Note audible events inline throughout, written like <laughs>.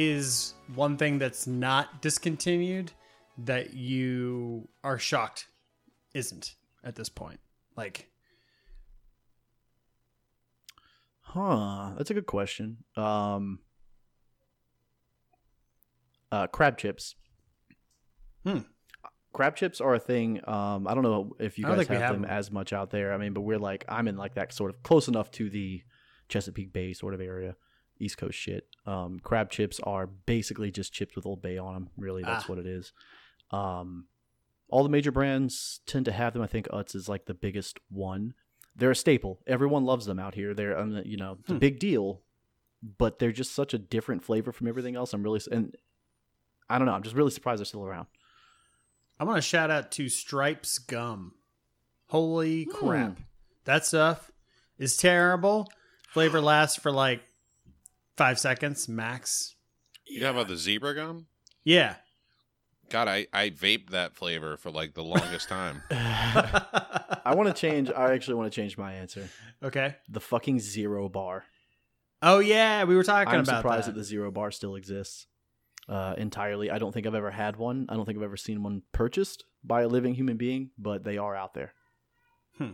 Is one thing that's not discontinued that you are shocked isn't at this point? Like, Huh. That's a good question. Um, uh, crab chips. Hmm. Crab chips are a thing. Um, I don't know if you guys have have them them. as much out there. I mean, but we're like, I'm in like that sort of close enough to the Chesapeake Bay sort of area, East Coast shit. Um, crab chips are basically just chips with Old Bay on them. Really, that's Ah. what it is. Um, all the major brands tend to have them. I think Utz is like the biggest one. They're a staple. Everyone loves them out here. They're, um, you know, it's a Hmm. big deal, but they're just such a different flavor from everything else. I'm really, and I don't know. I'm just really surprised they're still around. I want to shout out to Stripes Gum. Holy Hmm. crap. That stuff is terrible. Flavor lasts for like five seconds max. You talking about the zebra gum? Yeah. God, I, I vaped that flavor for like the longest time. <laughs> <laughs> I want to change. I actually want to change my answer. okay. The fucking zero bar. Oh yeah, we were talking about. I'm surprised that. that. the zero bar still exists uh, entirely. I don't think I've ever had one. I don't think I've ever seen one purchased by a living human being, but they are out there. Hmm.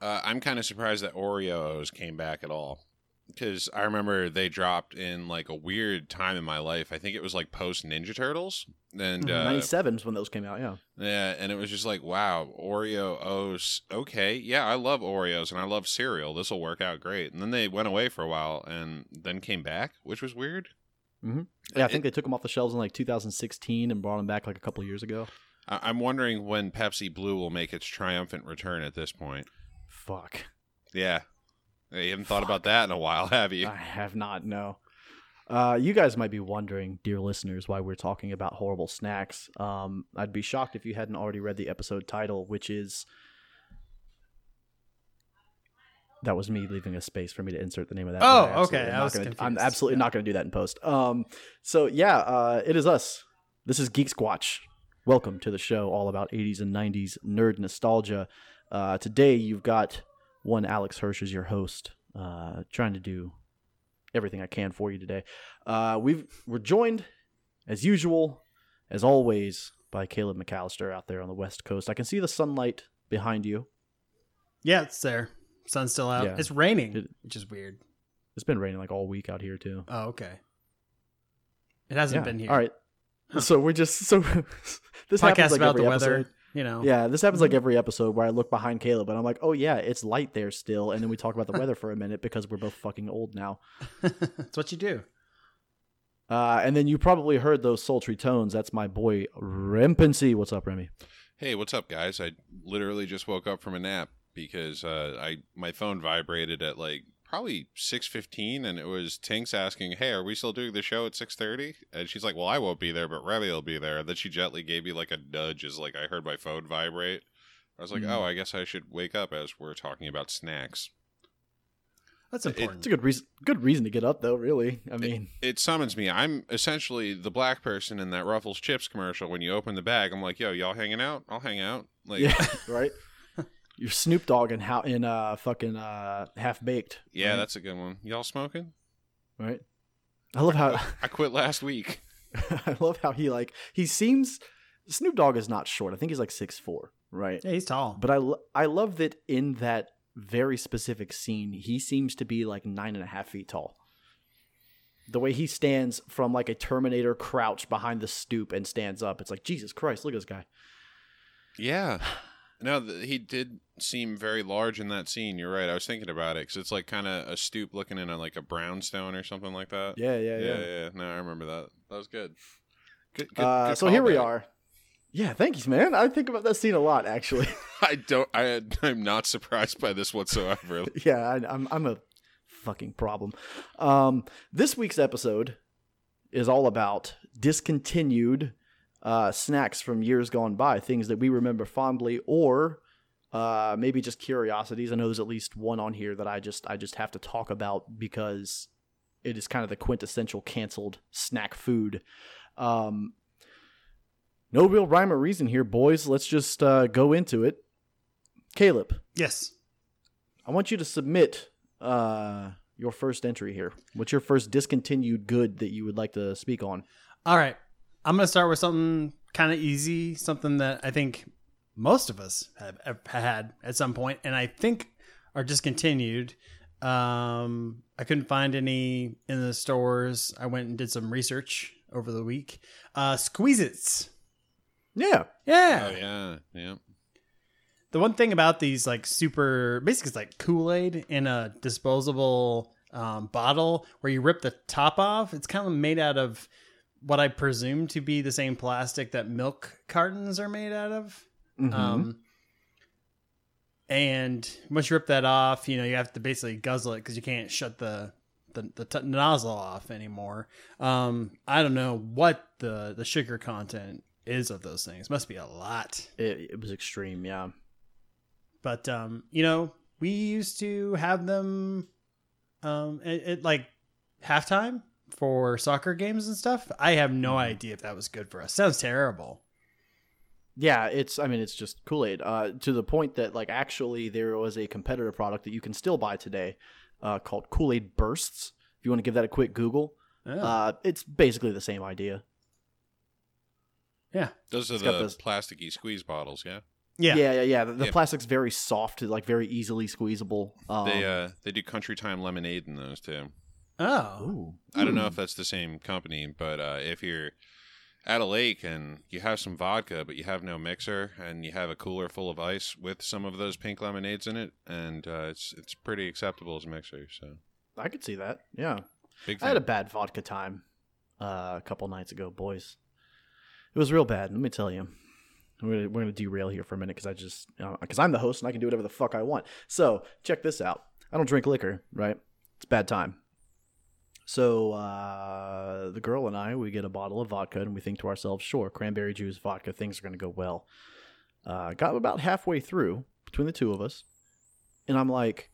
Uh, I'm kind of surprised that Oreos came back at all. Because I remember they dropped in like a weird time in my life. I think it was like post Ninja Turtles. And uh, 97 is when those came out. Yeah. Yeah, and it was just like, wow, Oreo O's. Okay, yeah, I love Oreos and I love cereal. This will work out great. And then they went away for a while and then came back, which was weird. Yeah, I think they took them off the shelves in like 2016 and brought them back like a couple years ago. I- I'm wondering when Pepsi Blue will make its triumphant return at this point. Fuck. Yeah, you haven't thought about that in a while, <laughs> have you? I have not. No. Uh, you guys might be wondering, dear listeners, why we're talking about horrible snacks. Um, I'd be shocked if you hadn't already read the episode title, which is. That was me leaving a space for me to insert the name of that. Oh, I okay, I was gonna, I'm absolutely Yeah. not going to do that in post. Um, so yeah, uh, it is us. This is GeekSquatch. Welcome to the show, all about 80s and 90s nerd nostalgia. Uh, today you've got one Alex Hirsch is your host, uh, trying to do everything I can for you today. Uh, we've we're joined, as usual, as always, by Caleb McAllister out there on the West Coast. I can see the sunlight behind you. yeah, it's there. Sun's still out. Yeah. It's raining, It- which is weird. It's been raining like all week out here too. Oh, okay. It hasn't Yeah. been here. All right. So we're just so <laughs> this happens Podcast like about the weather. episode. You know. Yeah, this happens like every episode where I look behind Caleb and I'm like, oh yeah, it's light there still, and then we talk about the weather for a minute because we're both fucking old now. <laughs> That's what you do. Uh, and then you probably heard those sultry tones. That's my boy Rempency. What's up, Remy? Hey, what's up, guys? I literally just woke up from a nap because uh, I my phone vibrated at like probably six fifteen, and it was Tinks asking, "Hey, are we still doing the show at 6.30? And she's like, "Well, I won't be there, but Remy will be there." And then she gently gave me like a nudge as like I heard my phone vibrate. I was like, Mm. "Oh, I guess I should wake up as we're talking about snacks." That's It- important. It's a good reason. Good reason to get up, though. Really, I mean, It summons me. I'm essentially the black person in that Ruffles chips commercial. When you open the bag, I'm like, "Yo, y'all hanging out? I'll hang out." Like, yeah, <laughs> right. You're Snoop Dogg in how in uh fucking uh half baked. yeah, right? that's a good one. Y'all smoking? right. I love how <laughs> I quit last week. <laughs> <laughs> I love how he like he seems Snoop Dogg is not short. I think he's like six four, right? yeah, he's tall. But I lo- I love that in that very specific scene, he seems to be like nine and a half feet tall. The way he stands from like a Terminator crouch behind the stoop and stands up, it's like Jesus Christ, look at this guy. Yeah. <sighs> <sighs> No, he did seem very large in that scene. You're right. I was thinking about it because it's like kind of a stoop looking in a, like a brownstone or something like that. Yeah, yeah, yeah, yeah. yeah. No, I remember that. That was good. Good. good, uh, good so here we are. Yeah, thank you, man. I think about that scene a lot, actually. <laughs> I don't. I. I'm not surprised by this whatsoever. <laughs> yeah, I, I'm I'm a fucking problem. Um, this week's episode is all about discontinued uh, snacks from years gone by, things that we remember fondly, or uh, maybe just curiosities. I know there's at least one on here that I just I just have to talk about because it is kind of the quintessential canceled snack food. Um, no real rhyme or reason here, boys. Let's just uh, go into it. Caleb, yes. I want you to submit uh, your first entry here. What's your first discontinued good that you would like to speak on? All right. I'm going to start with something kind of easy, something that I think most of us have, have had at some point, and I think are discontinued. Um, I couldn't find any in the stores. I went and did some research over the week. Uh, Squeeze Its. Yeah. Yeah. Oh yeah, yeah. The one thing about these like super basically it's like Kool-Aid in a disposable um, bottle where you rip the top off. It's kind of made out of what I presume to be the same plastic that milk cartons are made out of. Mhm. Um, and once you rip that off, you know you have to basically guzzle it because you can't shut the the, the t- nozzle off anymore. Um, I don't know what the the sugar content is of those things. Must be a lot. it, it was extreme. Yeah. But um, you know, we used to have them um at, at like halftime for soccer games and stuff. I have no idea if that was good for us. Sounds terrible. Yeah, it's. I mean, it's just Kool Aid. Uh, to the point that, like, actually, there was a competitor product that you can still buy today, uh, called Kool Aid Bursts. If you want to give that a quick Google, Oh, uh, it's basically the same idea. yeah. Those are It's got the those- plasticky squeeze bottles. Yeah, Yeah. yeah, yeah. yeah. The, the Yeah. plastic's very soft, like very easily squeezable. Um, they uh they do Country Time lemonade in those too. Oh. ooh. I don't know if that's the same company, but uh, if you're at a lake and you have some vodka, but you have no mixer, and you have a cooler full of ice with some of those pink lemonades in it, and uh, it's it's pretty acceptable as a mixer. So I could see that. Yeah. big. I had a bad vodka time uh, a couple nights ago, boys. It was real bad. Let me tell you. We're gonna, we're gonna derail here for a minute because I just because I'm the host and I can do whatever the fuck I want. So check this out. I don't drink liquor, right? It's a bad time. So uh, the girl and I, we get a bottle of vodka and we think to ourselves, sure, cranberry juice, vodka, things are gonna go well. Uh, got about halfway through between the two of us, and I'm like,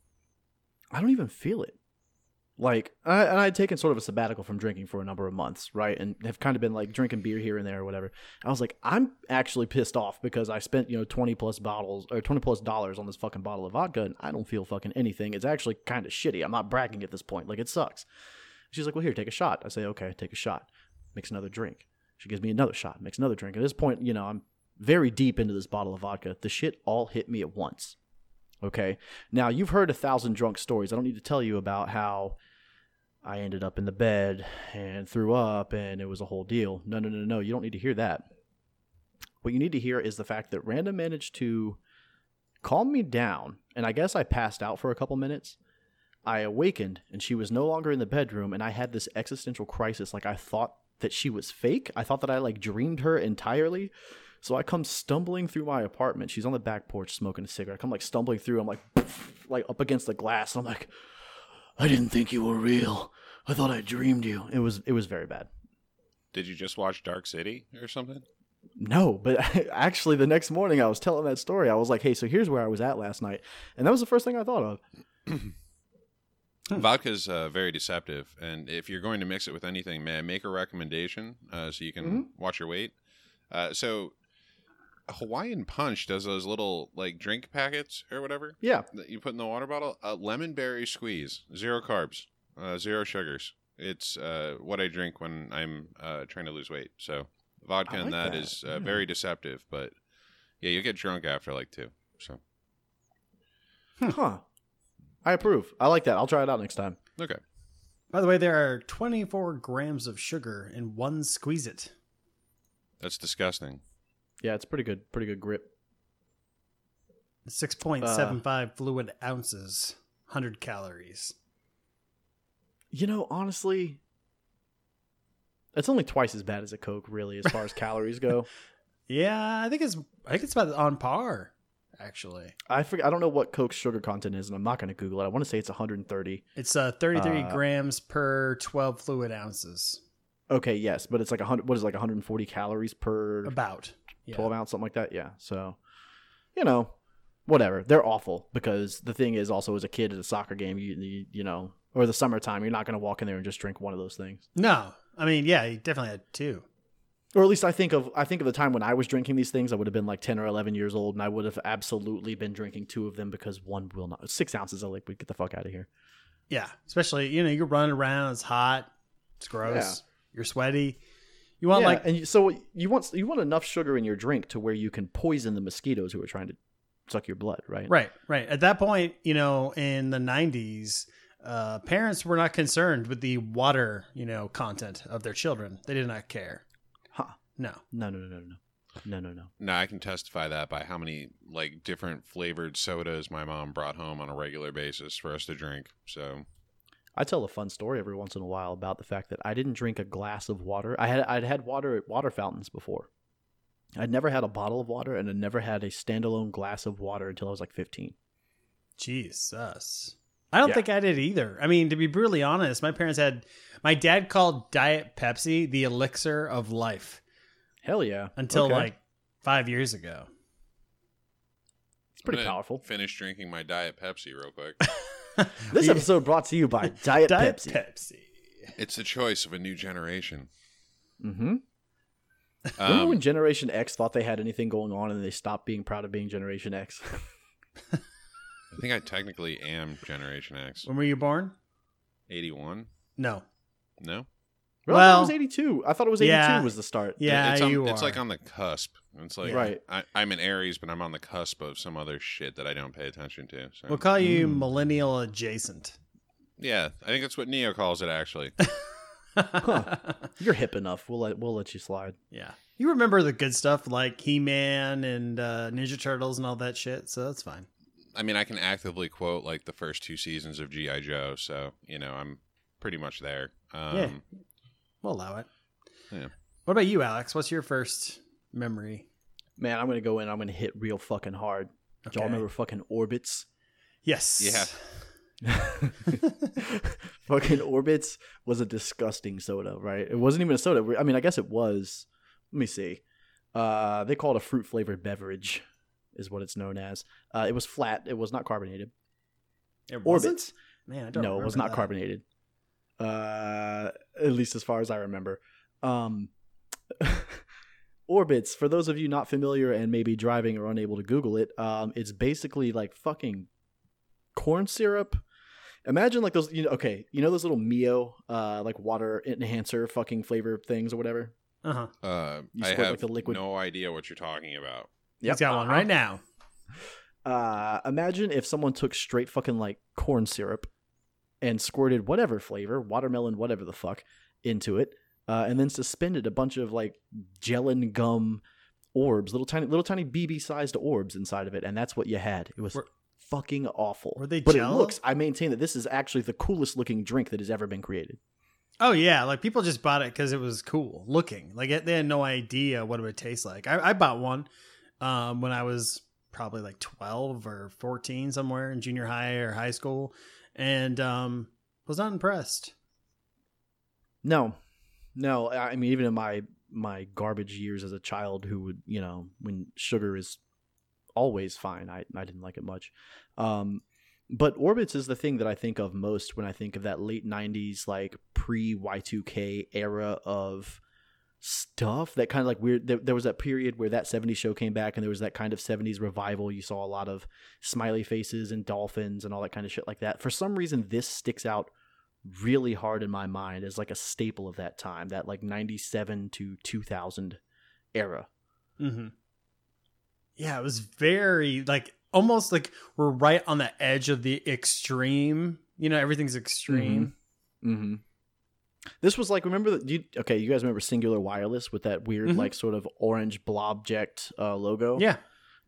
I don't even feel it like I, and I had taken sort of a sabbatical from drinking for a number of months, right, and have kind of been like drinking beer here and there or whatever. I was like, I'm actually pissed off because I spent you know twenty plus bottles or twenty plus dollars on this fucking bottle of vodka, and I don't feel fucking anything. It's actually kind of shitty. I'm not bragging at this point. Like it sucks. She's like, well, here, take a shot. I say, okay, take a shot. Makes another drink. She gives me another shot. Makes another drink. At this point, you know, I'm very deep into this bottle of vodka. The shit all hit me at once. Okay. Now you've heard a thousand drunk stories. I don't need to tell you about how I ended up in the bed and threw up and it was a whole deal. No, no, no, no. You don't need to hear that. What you need to hear is the fact that Randa managed to calm me down. And I guess I passed out for a couple minutes. I awakened and she was no longer in the bedroom and I had this existential crisis. Like I thought that she was fake. I thought that I like dreamed her entirely. So I come stumbling through my apartment. She's on the back porch smoking a cigarette. I come like stumbling through. I'm like, <laughs> like up against the glass. I'm like, I didn't think you were real. I thought I dreamed you. It was it was very bad. Did you just watch Dark City or something? No, but <laughs> actually the next morning I was telling that story. I was like, "Hey, so here's where I was at last night." And that was the first thing I thought of. <clears throat> Vodka's uh, very deceptive, and if you're going to mix it with anything, may I make a recommendation uh, so you can watch your weight? Uh, so, Hawaiian Punch does those little like drink packets or whatever Yeah. that you put in the water bottle. A lemon berry squeeze, zero carbs, uh, zero sugars. It's uh, what I drink when I'm uh, trying to lose weight. So, vodka I and that that, is uh, yeah. very deceptive, but yeah, you get drunk after like two. So, Huh. I approve. I like that. I'll try it out next time. okay. By the way, there are 24 grams of sugar in one Squeeze It. That's disgusting. Yeah, it's pretty good. Pretty good grip. 6.75 uh, fluid ounces, 100 calories. You know, honestly, it's only twice as bad as a Coke, really, as far as calories go. <laughs> Yeah, I think it's I think it's about on par, actually. I forget. I don't know what Coke's sugar content is, and I'm not going to Google it. I want to say it's 130. It's uh, 33 Uh, grams per 12 fluid ounces. Okay, yes, but it's like hundred. What is it, like 140 calories per About. Yeah. 12 ounce, something like that. Yeah. So, you know, whatever. They're awful because the thing is, also as a kid at a soccer game, you you, you know, or the summertime, you're not going to walk in there and just drink one of those things. No, I mean, yeah, he definitely had two. Or at least I think of I think of the time when I was drinking these things. I would have been like ten or eleven years old, and I would have absolutely been drinking two of them because one will not six ounces of liquid. Get the fuck out of here. Yeah, especially you know you're running around. It's hot. It's gross. Yeah. You're sweaty. You want yeah, like and so you want you want enough sugar in your drink to where you can poison the mosquitoes who are trying to suck your blood, right? right, right. At that point, you know, in the '90s, uh, parents were not concerned with the water, you know, content of their children. They did not care. Huh. No. No, no, no, no, no, no, no, no. No, I can testify that by how many like different flavored sodas my mom brought home on a regular basis for us to drink. So I tell a fun story every once in a while about the fact that I didn't drink a glass of water. I had I'd had water at water fountains before. I'd never had a bottle of water and I'd never had a standalone glass of water until I was like 15. Jesus. I don't Yeah. think I did either. I mean, to be brutally honest, my parents had my dad called Diet Pepsi the elixir of life Hell yeah. until Okay. like five years ago. it's pretty I'm powerful. Finish drinking my Diet Pepsi real quick. <laughs> This episode brought to you by <laughs> Diet, Diet Pepsi. Pepsi. it's the choice of a new generation. mm-hmm. Remember Um, when Generation X thought they had anything going on and they stopped being proud of being Generation X? <laughs> I think I technically am Generation X. When were you born? 81? No. No? Really? I thought it was 82. I thought it was 82 yeah. was the start. Yeah, it's, on- you it's are. like on the cusp. It's like Right. I, I'm an Aries, but I'm on the cusp of some other shit that I don't pay attention to. So We'll call you Mm. millennial adjacent. yeah, I think that's what Neo calls it. Actually, <laughs> You're hip enough. We'll let we'll let you slide. Yeah. You remember the good stuff like He Man and uh, Ninja Turtles and all that shit, so that's fine. I mean, I can actively quote like the first two seasons of GI Joe, so you know I'm pretty much there. Um, Yeah. We'll allow it. Yeah. What about you, Alex? What's your first memory? Man, I'm gonna go in. I'm gonna hit real fucking hard. Do y'all Okay. remember fucking Orbitz? Yes. Yeah. <laughs> fucking Orbitz was a disgusting soda, right? It wasn't even a soda. I mean, I guess it was. Let me see. Uh, they call it a fruit flavored beverage, is what it's known as. Uh, it was flat. It was not carbonated. It wasn't? Orbitz. Man, I don't no, it was not that. carbonated. Uh, at least as far as I remember. Um, <laughs> Orbitz. For those of you not familiar and maybe driving or unable to Google it, um, it's basically like fucking corn syrup. Imagine like those. You know, okay, you know those little Mio, uh, like water enhancer fucking flavor things or whatever. Uh-huh. Uh, You I squirt, like, have the liquid- no idea what you're talking about. He's got one uh-huh. right now. Uh, imagine if someone took straight fucking like corn syrup and squirted whatever flavor, watermelon, whatever the fuck, into it, uh, and then suspended a bunch of like gellan gum orbs, little tiny, little tiny BB sized orbs inside of it, and that's what you had. It was Were- fucking awful. Were they but Jell-O? it looks. I maintain that this is actually the coolest looking drink that has ever been created. Oh yeah, like people just bought it because it was cool looking. Like they had no idea what it would taste like. I, I bought one um, when I was probably like twelve or fourteen, somewhere in junior high or high school, and um, was not impressed. No, no. I mean, even in my my garbage years as a child, who would you know when sugar is always fine, I I didn't like it much. Um, but Orbitz is the thing that I think of most when I think of that late '90s, like pre Y2K era of stuff. That kind of like weird. There, there was that period where that '70s show came back, and there was that kind of '70s revival. You saw a lot of smiley faces and dolphins and all that kind of shit like that. For some reason, this sticks out really hard in my mind as like a staple of that time, that like 97 to 2000 era. Mm-hmm. Yeah, it was very like almost like we're right on the edge of the extreme. You know, everything's extreme. Mm-hmm. This was like, remember that you, okay, you guys remember Cingular Wireless with that weird, Mhm. like sort of orange blobject uh, logo? Yeah,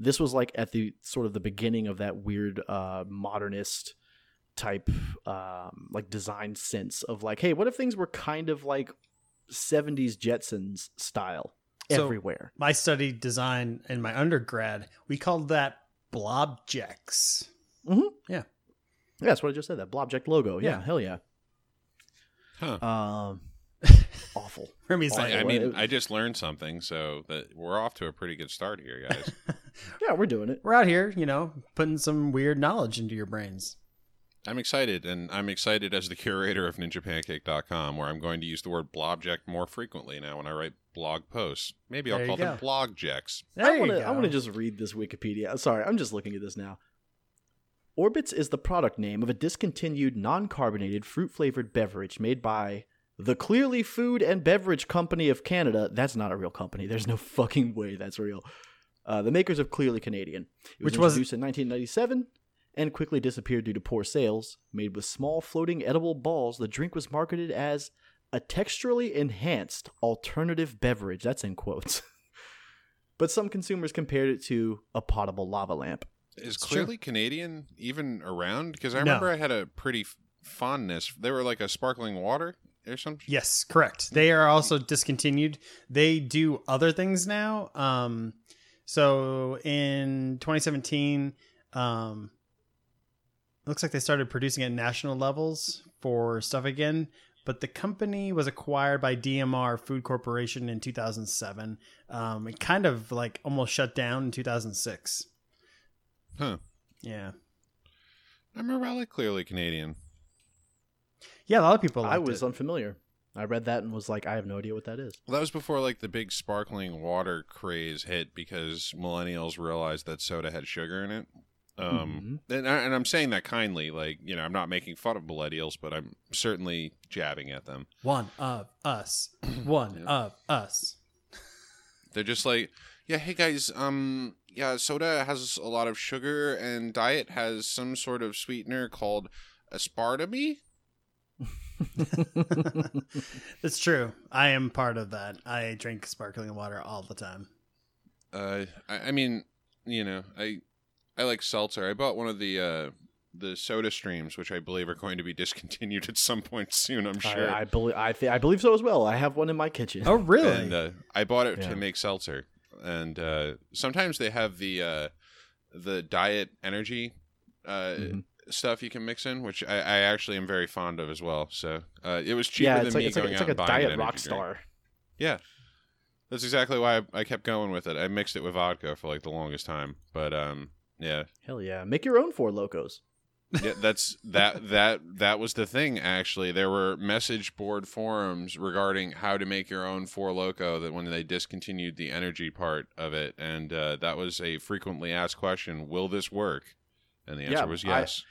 This was like at the sort of the beginning of that weird uh, modernist type um, like design sense of like, hey, what if things were kind of like 70s Jetsons style So- everywhere? I studied design in my undergrad. We called that blobjects. Mhm, yeah, that's what I just said. That blobject logo. Yeah, Yeah. hell yeah. Huh. Um, <laughs> awful. Hermes like, I, I mean, I just learned something, so that we're off to a pretty good start here, <laughs> guys. Yeah, we're doing it. we're out here, you know, putting some weird knowledge into your brains. I'm excited, and I'm excited as the curator of NinjaPancake.com, where I'm going to use the word blobject more frequently now when I write blog posts. Maybe I'll There call them blogjects. I want to. I want to just read this Wikipedia. Sorry, I'm just looking at this now. Orbitz is the product name of a discontinued non-carbonated fruit-flavored beverage made by the Clearly Food and Beverage Company of Canada. That's not a real company. There's no fucking way that's real. Uh, the makers of Clearly Canadian, it was Which was- introduced in 1997 and quickly disappeared due to poor sales. Made with small floating edible balls, the drink was marketed as a texturally enhanced alternative beverage. That's in quotes. <laughs> but some consumers compared it to a potable lava lamp. Is It's true. clearly Canadian even around? Because I No. remember I had a pretty f- fondness. They were like a sparkling water or something. Yes, correct. They are also discontinued. They do other things now. Um, so in 2017, um, looks like they started producing at national levels for stuff again. But the company was acquired by DMR Food Corporation in 2007. Um, it kind of like almost shut down in 2006. Huh. Yeah, I remember I like clearly Canadian. yeah. A lot of people. I was it. unfamiliar. I read that and was like, I have no idea what that is. Well, that was before like the big sparkling water craze hit because millennials realized that soda had sugar in it. Um, and, I, and I'm saying that kindly, like you know, I'm not making fun of millennials, but I'm certainly jabbing at them. one of us. <clears throat> One Yeah. of us. They're just like, yeah, hey guys, um, yeah, soda has a lot of sugar, and diet has some sort of sweetener called aspartame. <laughs> It's true. I am part of that. I drink sparkling water all the time. Uh, I, I mean, you know, I I like seltzer. I bought one of the uh the SodaStreams, which I believe are going to be <laughs> discontinued at some point soon. I'm sure. I, I believe I, th- I believe so as well. I have one in my kitchen. Oh, really? And uh, I bought it Yeah. to make seltzer. And uh, sometimes they have the uh, the diet energy uh, Mhm. stuff you can mix in, which I, I actually am very fond of as well. So uh, it was cheaper yeah, than like, me it's like, going it's out like a and buying an diet rock energy drink. star. Yeah, that's exactly why I, I kept going with it. I mixed it with vodka for like the longest time, but um, yeah, Hell yeah. Make your own Four Lokos. Yeah, that's that that that was the thing. Actually, there were message board forums regarding how to make your own Four Loko. That when they discontinued the energy part of it, and uh, that was a frequently asked question: Will this work? And the answer Yeah, was I- yes.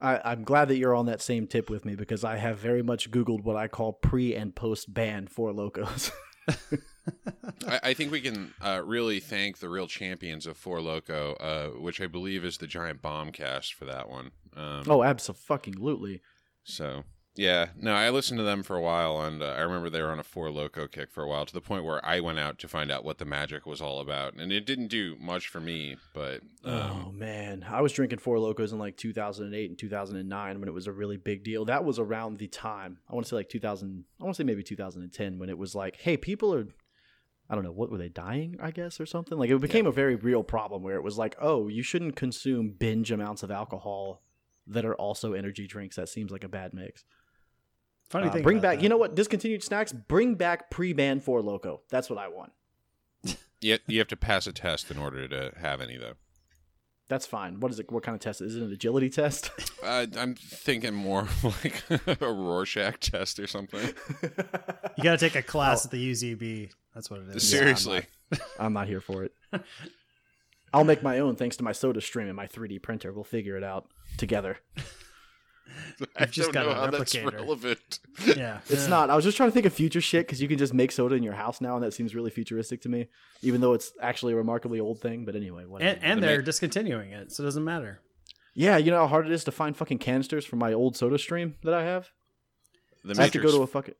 I, I'm glad that you're on that same tip with me because I have very much Googled what I call pre and post ban Four Lokos. <laughs> I, I think we can uh, really thank the real champions of Four Loko, uh, which I believe is the Giant Bombcast for that one. Um, oh, absolutely. So yeah, no, I listened to them for a while, and uh, I remember they were on a Four Loko kick for a while to the point where I went out to find out what the magic was all about, and it didn't do much for me. But oh um, man, I was drinking Four Lokos in like 2008 and 2009 when it was a really big deal. That was around the time I want to say like 2000. I want to say maybe 2010 when it was like, hey, people are. I don't know what were they dying, I guess, or something. Like it became a very real problem where it was like, oh, you shouldn't consume binge amounts of alcohol that are also energy drinks. That seems like a bad mix. Funny Uh, thing. bring about back, that. you know what? Discontinued snacks. Bring back pre-ban Four Loko. That's what I want. you, you have to pass a test in order to have any, though. That's fine. What is it? What kind of test is it? An agility test? <laughs> Uh, I'm thinking more like <laughs> a Rorschach test or something. You got to take a class at the UZB. That's what it is. Seriously, I'm not here for it. <laughs> I'll make my own thanks to my SodaStream and my 3D printer. We'll figure it out together. <laughs> I just don't got know a how that's replicator. relevant. Yeah. <laughs> It's Yeah. not. I was just trying to think of future shit because you can just make soda in your house now, and that seems really futuristic to me, even though it's actually a remarkably old thing. But anyway, whatever. And, and they're ma- discontinuing it, so it doesn't matter. yeah, you know how hard it is to find fucking canisters for my old SodaStream that I have. The I have to Matrix, go to a fucking.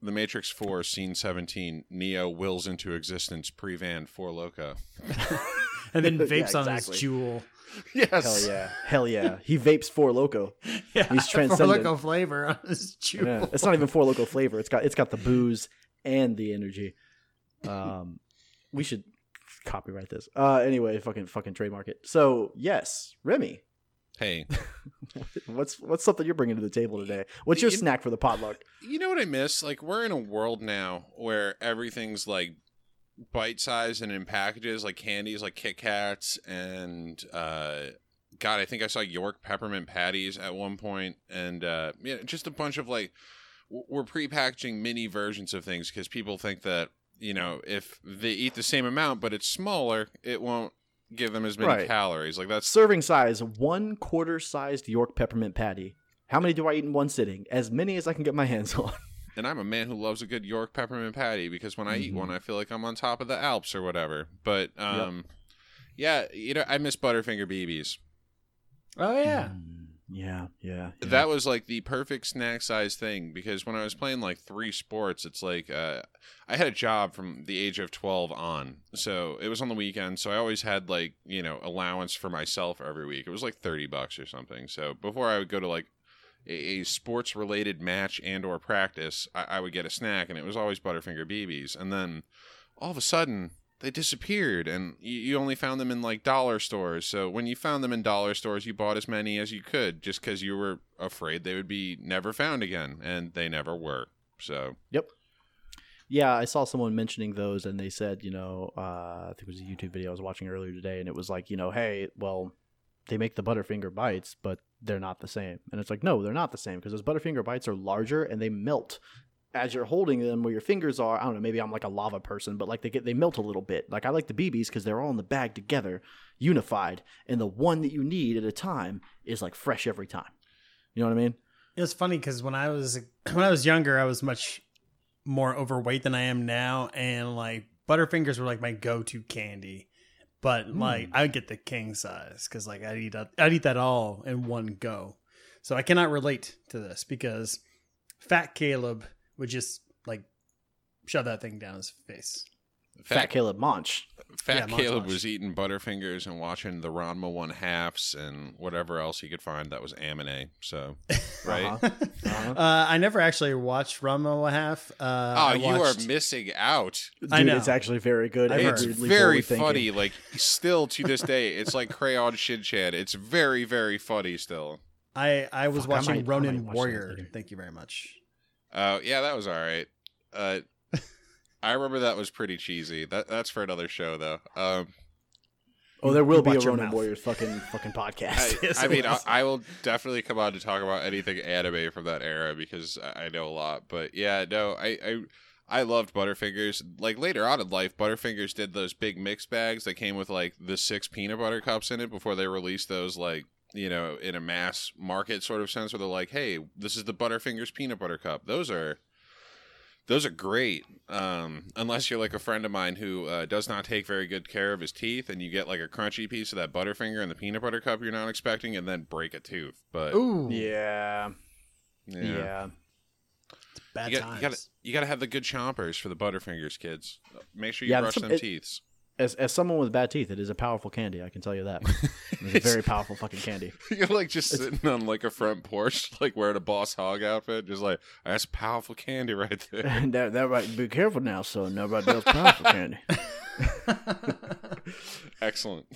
The Matrix Four, Scene Seventeen. Neo wills into existence pre-van Four Loko. <laughs> And then <laughs> Yeah, vapes on exactly. his Juul. <laughs> Yes. Hell yeah, hell yeah. He vapes Four Loko. <laughs> Yeah. He's For transcendent. loco flavor on his Juul. Yeah, it's not even Four Loko flavor. It's got it's got the booze and the energy. Um, we should copyright this. Uh, anyway, fucking fucking trademark it. So yes, Remy, Hey, what's what's something you're bringing to the table today? What's your You- snack for the potluck? you know what I miss? Like we're in a world now where everything's like bite sized and in packages, like candies, like Kit Kats and uh, God, I think I saw York peppermint patties at one point, and uh, yeah, just a bunch of like we're pre-packaging mini versions of things because people think that you know if they eat the same amount but it's smaller, it won't give them as many Right. calories. Like that's Serving size one quarter sized York peppermint patty. How many do I eat in one sitting? As many as I can get my hands <laughs> on. And I'm a man who loves a good York peppermint patty because when I eat Mhm. one, I feel like I'm on top of the Alps or whatever. But um, yeah, you know, I miss Butterfinger BBs. Oh yeah. Mm, yeah, yeah. yeah. That was like the perfect snack size thing because when I was playing like three sports, it's like uh, I had a job from the age of 12 on. So it was on the weekend. So I always had like, you know, allowance for myself every week. It was like 30 bucks or something. So before I would go to like a, sports related match and or practice, I, I would get a snack and it was always Butterfinger BBs. And then all of a sudden they disappeared and you, you only found them in like dollar stores. So when you found them in dollar stores you bought as many as you could just because you were afraid they would be never found again and they never were. So yep. Yeah, I saw someone mentioning those, and they said, you know, uh, I think it was a YouTube video I was watching earlier today, and it was like, you know, hey, well, they make the Butterfinger bites, but they're not the same. And it's like, no, they're not the same because those Butterfinger bites are larger and they melt as you're holding them where your fingers are. I don't know, maybe I'm like a lava person, but like they get they melt a little bit. Like I like the BBs because they're all in the bag together, unified, and the one that you need at a time is like fresh every time. You know what I mean? It was funny because when I was <clears throat> when I was younger, I was much more overweight than I am now, and like Butterfingers were like my go-to candy. But hmm. like I would get the king size because like I'd eat that, I'd eat that all in one go. So I cannot relate to this because Fat Caleb would just like shove that thing down his face. Fat, Caleb Monch. Fat Yeah, Caleb Monch. was eating Butterfingers and watching the Ranma one halves and whatever else he could find that was anime. So, <laughs> right? Uh-huh. Uh-huh. Uh, I never actually watched Ranma half. Uh, Oh, I you watched- are missing out. Dude, I know. it's actually very good. I've. It's very funny. Like still to this day, it's like Crayon Shin Chan. It's very, very funny still. I I was Fuck, watching might- I might watch that Warrior. later. Thank you very much. Uh, yeah, that was all right. Uh, I remember that was pretty cheesy. That that's for another show though. Um, Oh, there will be a Watch your Ronin. Warriors fucking fucking I, podcast. <laughs> Yes, I mean, I, will. I will definitely come on to talk about anything anime from that era because I I know a lot. But yeah, no, I. I I loved Butterfingers. Like later on in life, Butterfingers did those big mix bags that came with like the six peanut butter cups in it before they released those like you know in a mass market sort of sense where they're like, hey, this is the Butterfingers peanut butter cup. Those are those are great. Um, unless you're like a friend of mine who uh, does not take very good care of his teeth, and you get like a crunchy piece of that Butterfinger in the peanut butter cup you're not expecting, and then break a tooth. But Ooh, yeah, yeah. yeah. bad You, got, times. you gotta you gotta have the good chompers for the Butterfingers, kids. Make sure you Yeah, brush some- them it- teeth. As as someone with bad teeth, it is a powerful candy. I can tell you that. <laughs> It's a very powerful fucking candy. <laughs> You're like just sitting on like a front porch, <laughs> like wearing a boss hog outfit, just like that's powerful candy right there. That that right. Be careful now, so Nobody does powerful candy. Excellent.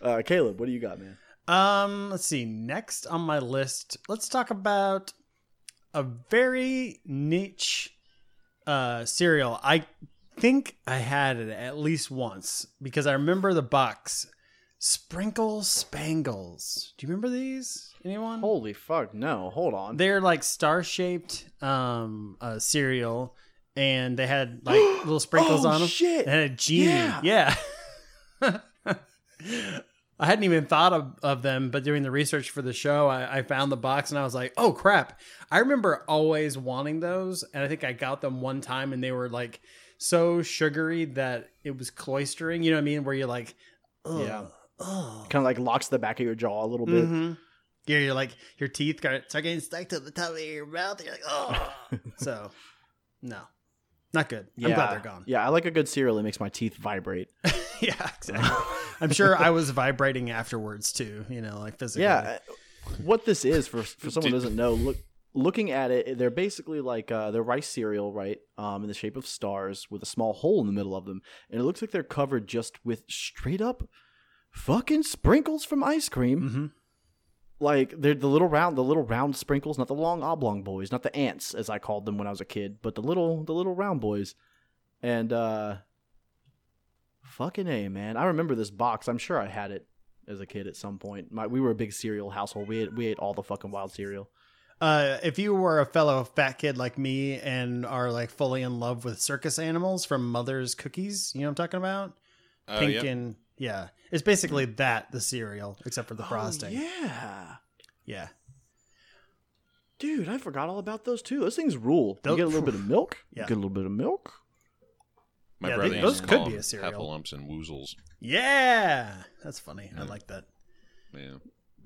Uh, Caleb, what do you got, man? Um, let's see. Next on my list, let's talk about a very niche uh cereal. I think I had it at least once because I remember the box. Sprinkle Spangles. Do you remember these? Anyone? Holy fuck! No, hold on. They're like star shaped um uh, cereal, and they had like <gasps> little sprinkles Oh, on them. shit. It had a genie. Yeah. Yeah. <laughs> I hadn't even thought of, of them, but doing the research for the show, I, I found the box and I was like, oh crap. I remember always wanting those. And I think I got them one time and they were like so sugary that it was cloistering. You know what I mean? Where you're like, Ugh, Yeah. ugh. Kind of like locks the back of your jaw a little bit. Mhm. Yeah, you're like your teeth got start getting stuck to the top of your mouth. You're like, oh. <laughs> so, no, not good. I'm glad they're gone. Yeah, I like a good cereal. It makes my teeth vibrate. <laughs> Yeah, exactly. I'm sure I was vibrating afterwards too. You know, like physically. Yeah, uh, what this is for for someone who doesn't know, look looking at it, they're basically like uh, they're rice cereal, right? Um, in the shape of stars with a small hole in the middle of them, and it looks like they're covered just with straight up fucking sprinkles from ice cream. hmm Like they're the little round, the little round sprinkles, not the long oblong boys, not the ants as I called them when I was a kid, but the little the little round boys, and uh, fucking a man, I remember this box. I'm sure I had it as a kid at some point. My, we were a big cereal household. We ate, we ate all the fucking wild cereal. Uh, if you were a fellow fat kid like me and are like fully in love with circus animals from Mother's Cookies, you know what I'm talking about? Oh, Pink yep. and yeah, it's basically that the cereal except for the frosting. Oh, yeah. yeah. Dude, I forgot all about those too. Those things rule. You Those- get a little bit of milk. Yeah. You get a little bit of milk. My Yeah, brother they- those could be a cereal. Heffalumps and woozles. Yeah, that's funny. I like that. Yeah.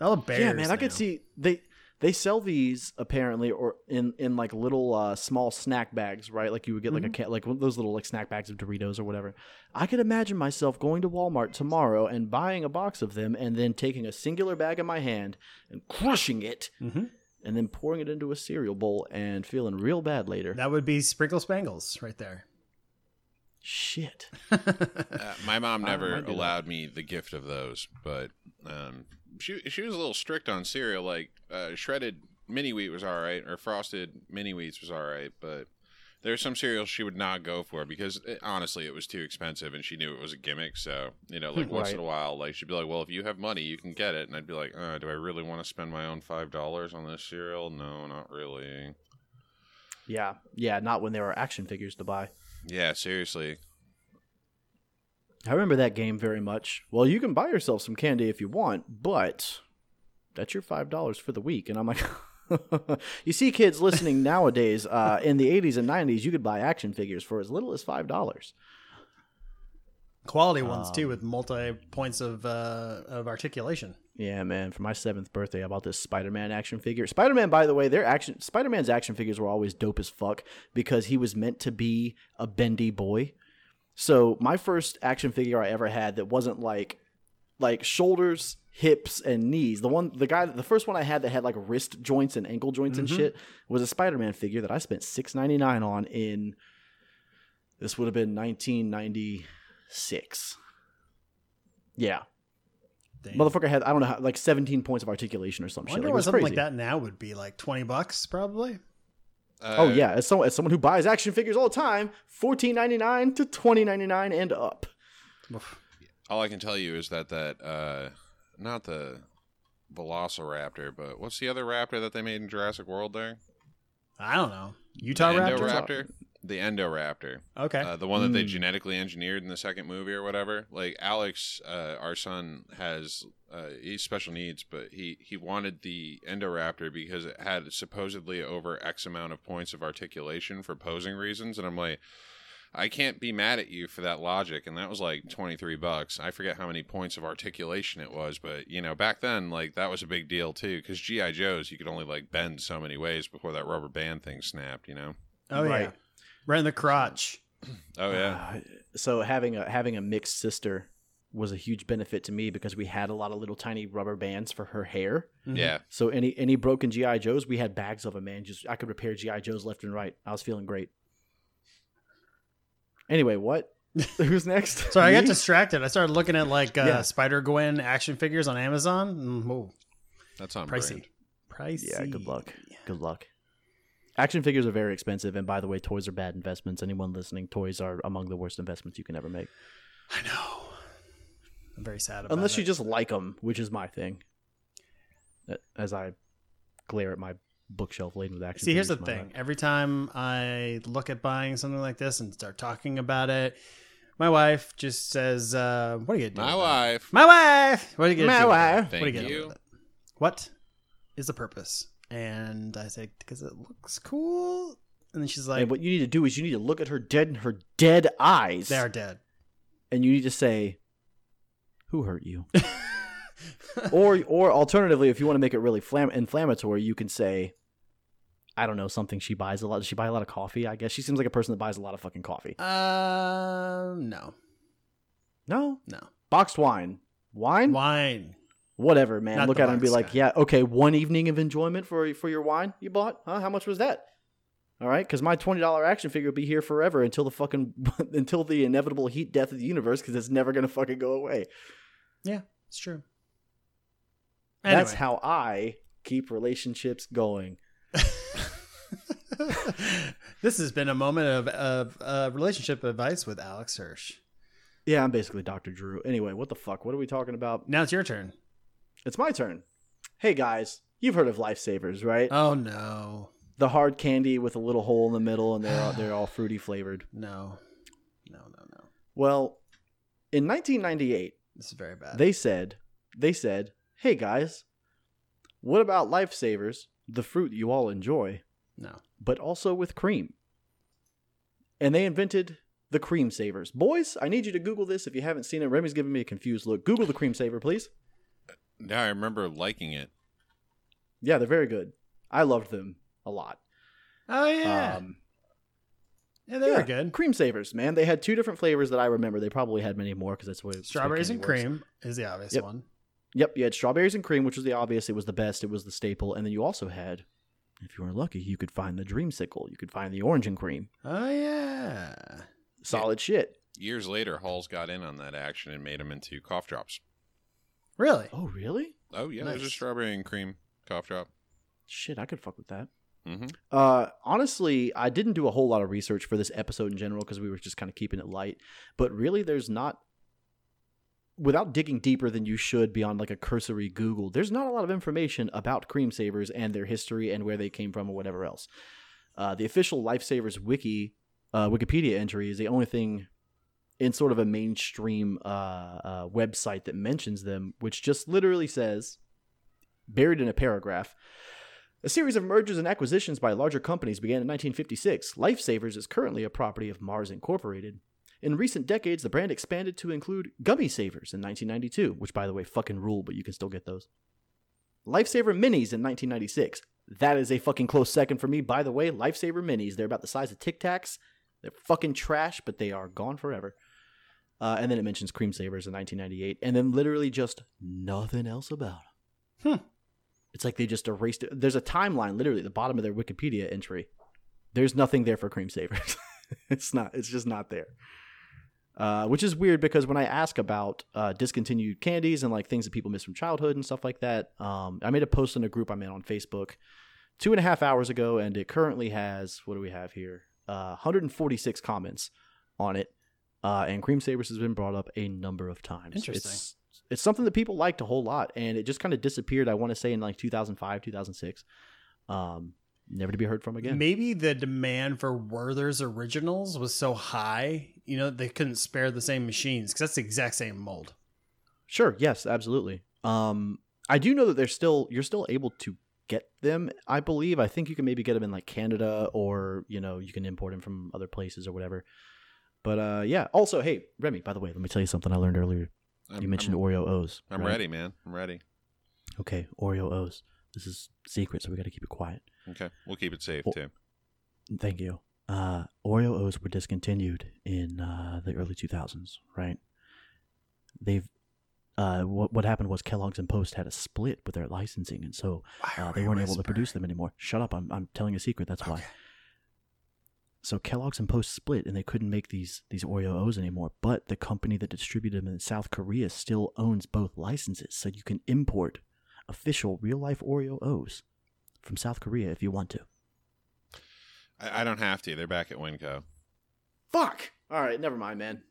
All the bears. yeah, man, I could see they they sell these apparently or in in like little uh, small snack bags, right? Like you would get like a cat like those little like snack bags of Doritos or whatever. I could imagine myself going to Walmart tomorrow and buying a box of them and then taking a singular bag in my hand and crushing it Mhm. and then pouring it into a cereal bowl and feeling real bad later. That would be Sprinkle Spangles right there. Shit. <laughs> Uh, my mom never might do that. allowed me the gift of those, but um, she she was a little strict on cereal. Like uh, shredded mini wheat was all right, or frosted mini wheats was all right, but there are some cereals she would not go for because it, honestly it was too expensive, and she knew it was a gimmick. So you know, like once in a while, like she'd be like, "Well, if you have money, you can get it," and I'd be like, uh, "Do I really want to spend my own five dollars on this cereal? No, not really." Yeah. Yeah, not when there are action figures to buy. Yeah, seriously. I remember that game very much. Well, you can buy yourself some candy if you want, but that's your five dollars for the week. And I'm like, <laughs> you see, kids listening <laughs> nowadays, uh, in the '80s and '90s, you could buy action figures for as little as five dollars. Quality ones too, Um, with multi points of uh, of articulation. Yeah, man. For my seventh birthday, I bought this Spider-Man action figure. Spider-Man, by the way, their action Spider-Man's action figures were always dope as fuck because he was meant to be a bendy boy. So my first action figure I ever had that wasn't like like shoulders, hips, and knees. The one, the guy, the first one I had that had like wrist joints and ankle joints and Mhm. shit was a Spider-Man figure that I spent six ninety nine on in. This would have been nineteen ninety six. Yeah, Dang. motherfucker had I don't know how like seventeen points of articulation or some I shit. wonder Like, it what was something crazy. like that now would be like twenty bucks, probably. Uh, Oh yeah, as someone as someone who buys action figures all the time, fourteen ninety nine to twenty ninety nine and up. All I can tell you is that that uh, not the Velociraptor, but what's the other raptor that they made in Jurassic World? There, I don't know. Utah the Raptors. Indoraptor, the Indoraptor, Okay. uh, the one that they Mm. genetically engineered in the second movie or whatever. Like Alex, uh, our son has uh, he's special needs, but he he wanted the Indoraptor because it had supposedly over X amount of points of articulation for posing reasons, and I'm like. I can't be mad at you for that logic, and that was like twenty three bucks. I forget how many points of articulation it was, but you know, back then, like that was a big deal too, because GI Joes you could only like bend so many ways before that rubber band thing snapped. You know? oh yeah. Right. Right in the crotch. <clears throat> Oh yeah, Uh, so having a having a mixed sister was a huge benefit to me because we had a lot of little tiny rubber bands for her hair. Mhm. yeah. So any any broken GI Joes, we had bags of them. Man, just I could repair GI Joes left and right. I was feeling great. Anyway, what? <laughs> Who's next? Sorry, I got distracted. I started looking at like uh, Yeah. Spider Gwen action figures on Amazon. Mm, whoa, That's on pricey. brand. Pricey. Yeah, good luck. Good luck. Action figures are very expensive, and by the way, toys are bad investments. Anyone listening, toys are among the worst investments you can ever make. I know. I'm very sad about Unless it. you just like them, which is my thing. Uh, As I glare at my bookshelf laden with action. See, here's the figures in my thing. rack. Every time I look at buying something like this and start talking about it, my wife just says, uh, "What are you gonna do?" My with it?" wife. My wife. What are you gonna My do? wife. What are Thank gonna do you. with it? What is the purpose? And I say, because it looks cool. And then she's like, and what you need to do is you need to look at her dead in her dead eyes, they are dead. and you need to say, "Who hurt you?" <laughs> or or alternatively, if you want to make it really flam- inflammatory, you can say, "I don't know something she buys a lot. Does she buy a lot of coffee? I guess she seems like a person that buys a lot of fucking coffee. Um, no, No, no. boxed wine, wine, Wine. Whatever, man. Not Look at her and be like, "Yeah, okay, one evening of enjoyment for for your wine you bought? Huh? How much was that?" All right, because my twenty dollar action figure will be here forever until the fucking <laughs> until the inevitable heat death of the universe, because it's never gonna fucking go away. Yeah, it's true. That's how I keep relationships going. <laughs> this has been a moment of, of uh, relationship advice with Alex Hirsch. Yeah, I'm basically Dr. Drew. Anyway, what the fuck? What are we talking about? Now it's your turn. It's my turn. Hey guys, you've heard of lifesavers, right? Oh no, the hard candy with a little hole in the middle, and they're all, <sighs> they're all fruity flavored. no, no, no, no. Well, in 1998, This is very bad. they said they said, "Hey guys, what about lifesavers, the fruit you all enjoy, no. but also with cream?" And they invented the cream savers. Boys, I need you to Google this if you haven't seen it. Remy's giving me a confused look. Google the cream saver, please. Now I remember liking it. Yeah, they're very good. I loved them a lot. Oh yeah, Um, yeah, they yeah, were good. Cream savers, man. They had two different flavors that I remember. They probably had many more because that's what that's what Strawberries and works. cream is the obvious Yep. one. Yep, you had strawberries and cream, which was the obvious. It was the best. It was the staple. And then you also had, if you were lucky, you could find the dreamsicle. You could find the orange and cream. Oh yeah. Solid shit. Years later, Halls got in on that action and made them into cough drops. Really? Oh, really? Oh yeah, there's a strawberry and cream cough drop. Shit, I could fuck with that. hmm Uh, honestly, I didn't do a whole lot of research for this episode in general because we were just kind of keeping it light. But really, there's not, without digging deeper than you should beyond like a cursory Google, there's not a lot of information about cream savers and their history and where they came from or whatever else. Uh, the official Lifesavers wiki, uh, Wikipedia entry is the only thing in sort of a mainstream uh, uh, website that mentions them, which just literally says, buried in a paragraph, a series of mergers and acquisitions by larger companies began in 1956. Lifesavers is currently a property of Mars Incorporated. In recent decades, the brand expanded to include Gummy Savers in 1992, which, by the way, fucking rule, but you can still get those. Lifesaver Minis in 1996. That is a fucking close second for me. By the way, Lifesaver Minis, they're about the size of Tic Tacs. They're fucking trash, but they are gone forever. Uh, and then it mentions Cream Savers in 1998, and then literally just nothing else about them. Hmm. It's like they just erased it. There's a timeline literally at the bottom of their Wikipedia entry. There's nothing there for cream savers. <laughs> it's not. It's just not there. Uh, which is weird because when I ask about uh, discontinued candies and like things that people miss from childhood and stuff like that, um, I made a post in a group I'm in on Facebook two and a half hours ago, and it currently has what do we have here? Uh, 146 comments on it, uh, and cream savers has been brought up a number of times. Interesting. It's, it's something that people liked a whole lot, and it just kind of disappeared. I want to say in like 2005, 2006. Um, never to be heard from again. Maybe the demand for Werther's originals was so high, you know, they couldn't spare the same machines because that's the exact same mold. Sure. Yes. Absolutely. Um, I do know that they're still you're still able to get them. I believe. I think you can maybe get them in like Canada, or you know, you can import them from other places or whatever. But uh, yeah. Also, hey, Remy. By the way, let me tell you something I learned earlier. I'm, you mentioned I'm, Oreo O's. I'm right? ready, man. I'm ready. Okay, Oreo O's. This is secret, so we got to keep it quiet. Okay, we'll keep it safe Well- too. Thank you. Uh, Oreo O's were discontinued in uh, the early 2000s, right? They've uh, what what happened was Kellogg's and Post had a split with their licensing, and so uh, they weren't able to produce them anymore. Shut up! I'm I'm telling a secret. That's why. Okay. So Kellogg's and Post split, and they couldn't make these these Oreo O's anymore. But the company that distributed them in South Korea still owns both licenses, so you can import official real life Oreo O's from South Korea if you want to. I, I don't have to. They're back at Winco. Fuck. All right, never mind, man.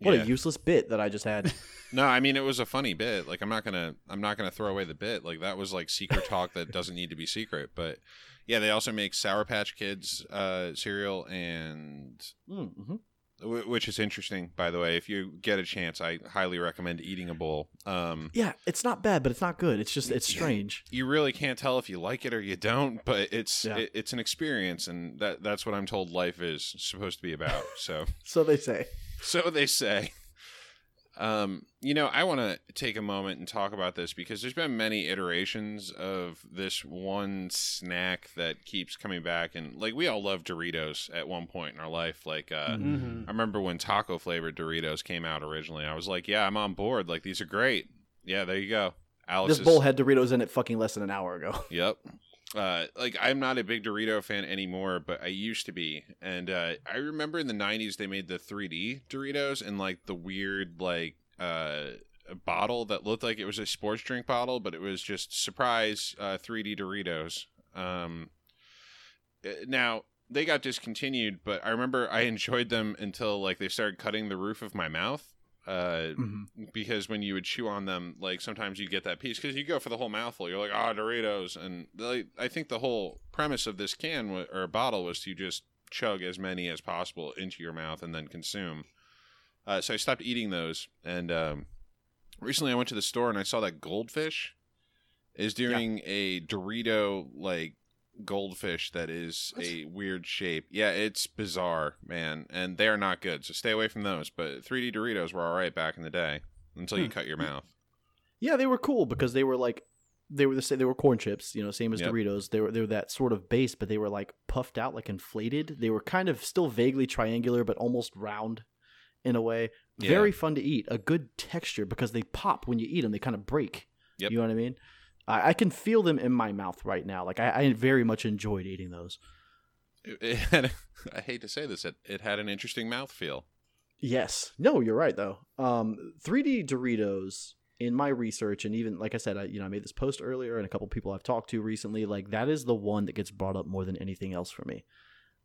What Yeah. a useless bit that I just had. <laughs> No, I mean it was a funny bit. Like I'm not gonna I'm not gonna throw away the bit. Like that was like secret talk that <laughs> doesn't need to be secret. But yeah, they also make Sour Patch Kids uh, cereal, and mm-hmm. wh- which is interesting, by the way. If you get a chance, I highly recommend eating a bowl. Um, Yeah, it's not bad, but it's not good. It's just it's strange. you really can't tell if you like it or you don't, but it's Yeah. it, it's an experience, and that that's what I'm told life is supposed to be about. So. <laughs> So they say. <laughs> So they say. Um, you know, I want to take a moment and talk about this because there's been many iterations of this one snack that keeps coming back, and like we all love Doritos at one point in our life. Like, uh, Mhm. Mhm. I remember when taco flavored Doritos came out originally. I was like, "Yeah, I'm on board. Like, these are great." Yeah, there you go. Alex This bowl had Doritos in it fucking less than an hour ago. Yep. Uh, like I'm not a big Dorito fan anymore, but I used to be. And uh, I remember in the '90s they made the 3D Doritos and like the weird like uh, bottle that looked like it was a sports drink bottle, but it was just surprise uh, 3D Doritos. Um, uh, now they got discontinued, but I remember I <laughs> enjoyed them until like they started cutting the roof of my mouth. Uh, Mhm. because when you would chew on them, like sometimes you get that piece because you go for the whole mouthful. You're like, ah, Doritos, and like, I think the whole premise of this can wa- or bottle was to just chug as many as possible into your mouth and then consume. Uh, so I stopped eating those, and um, recently I went to the store and I saw that goldfish is doing a Dorito like goldfish that is a weird shape. Yeah, it's bizarre, man, and they are not good. So stay away from those. But 3D Doritos were all right back in the day until you Hmm. cut your mouth. Yeah, they were cool because they were like they were the same. They were corn chips, you know, same as Yep. Doritos. They were they were that sort of base, but they were like puffed out, like inflated. They were kind of still vaguely triangular, but almost round in a way. Yeah. Very fun to eat. A good texture because they pop when you eat them. They kind of break. Yep. You know what I mean? I, I can feel them in my mouth right now. Like I, I very much enjoyed eating those. It, it had, <laughs> I hate to say this, it, it had an interesting mouthfeel. Yes. No, you're right though. Um, 3D Doritos in my research and even like I said, I you know I made this post earlier and a couple people I've talked to recently. Like that is the one that gets brought up more than anything else for me.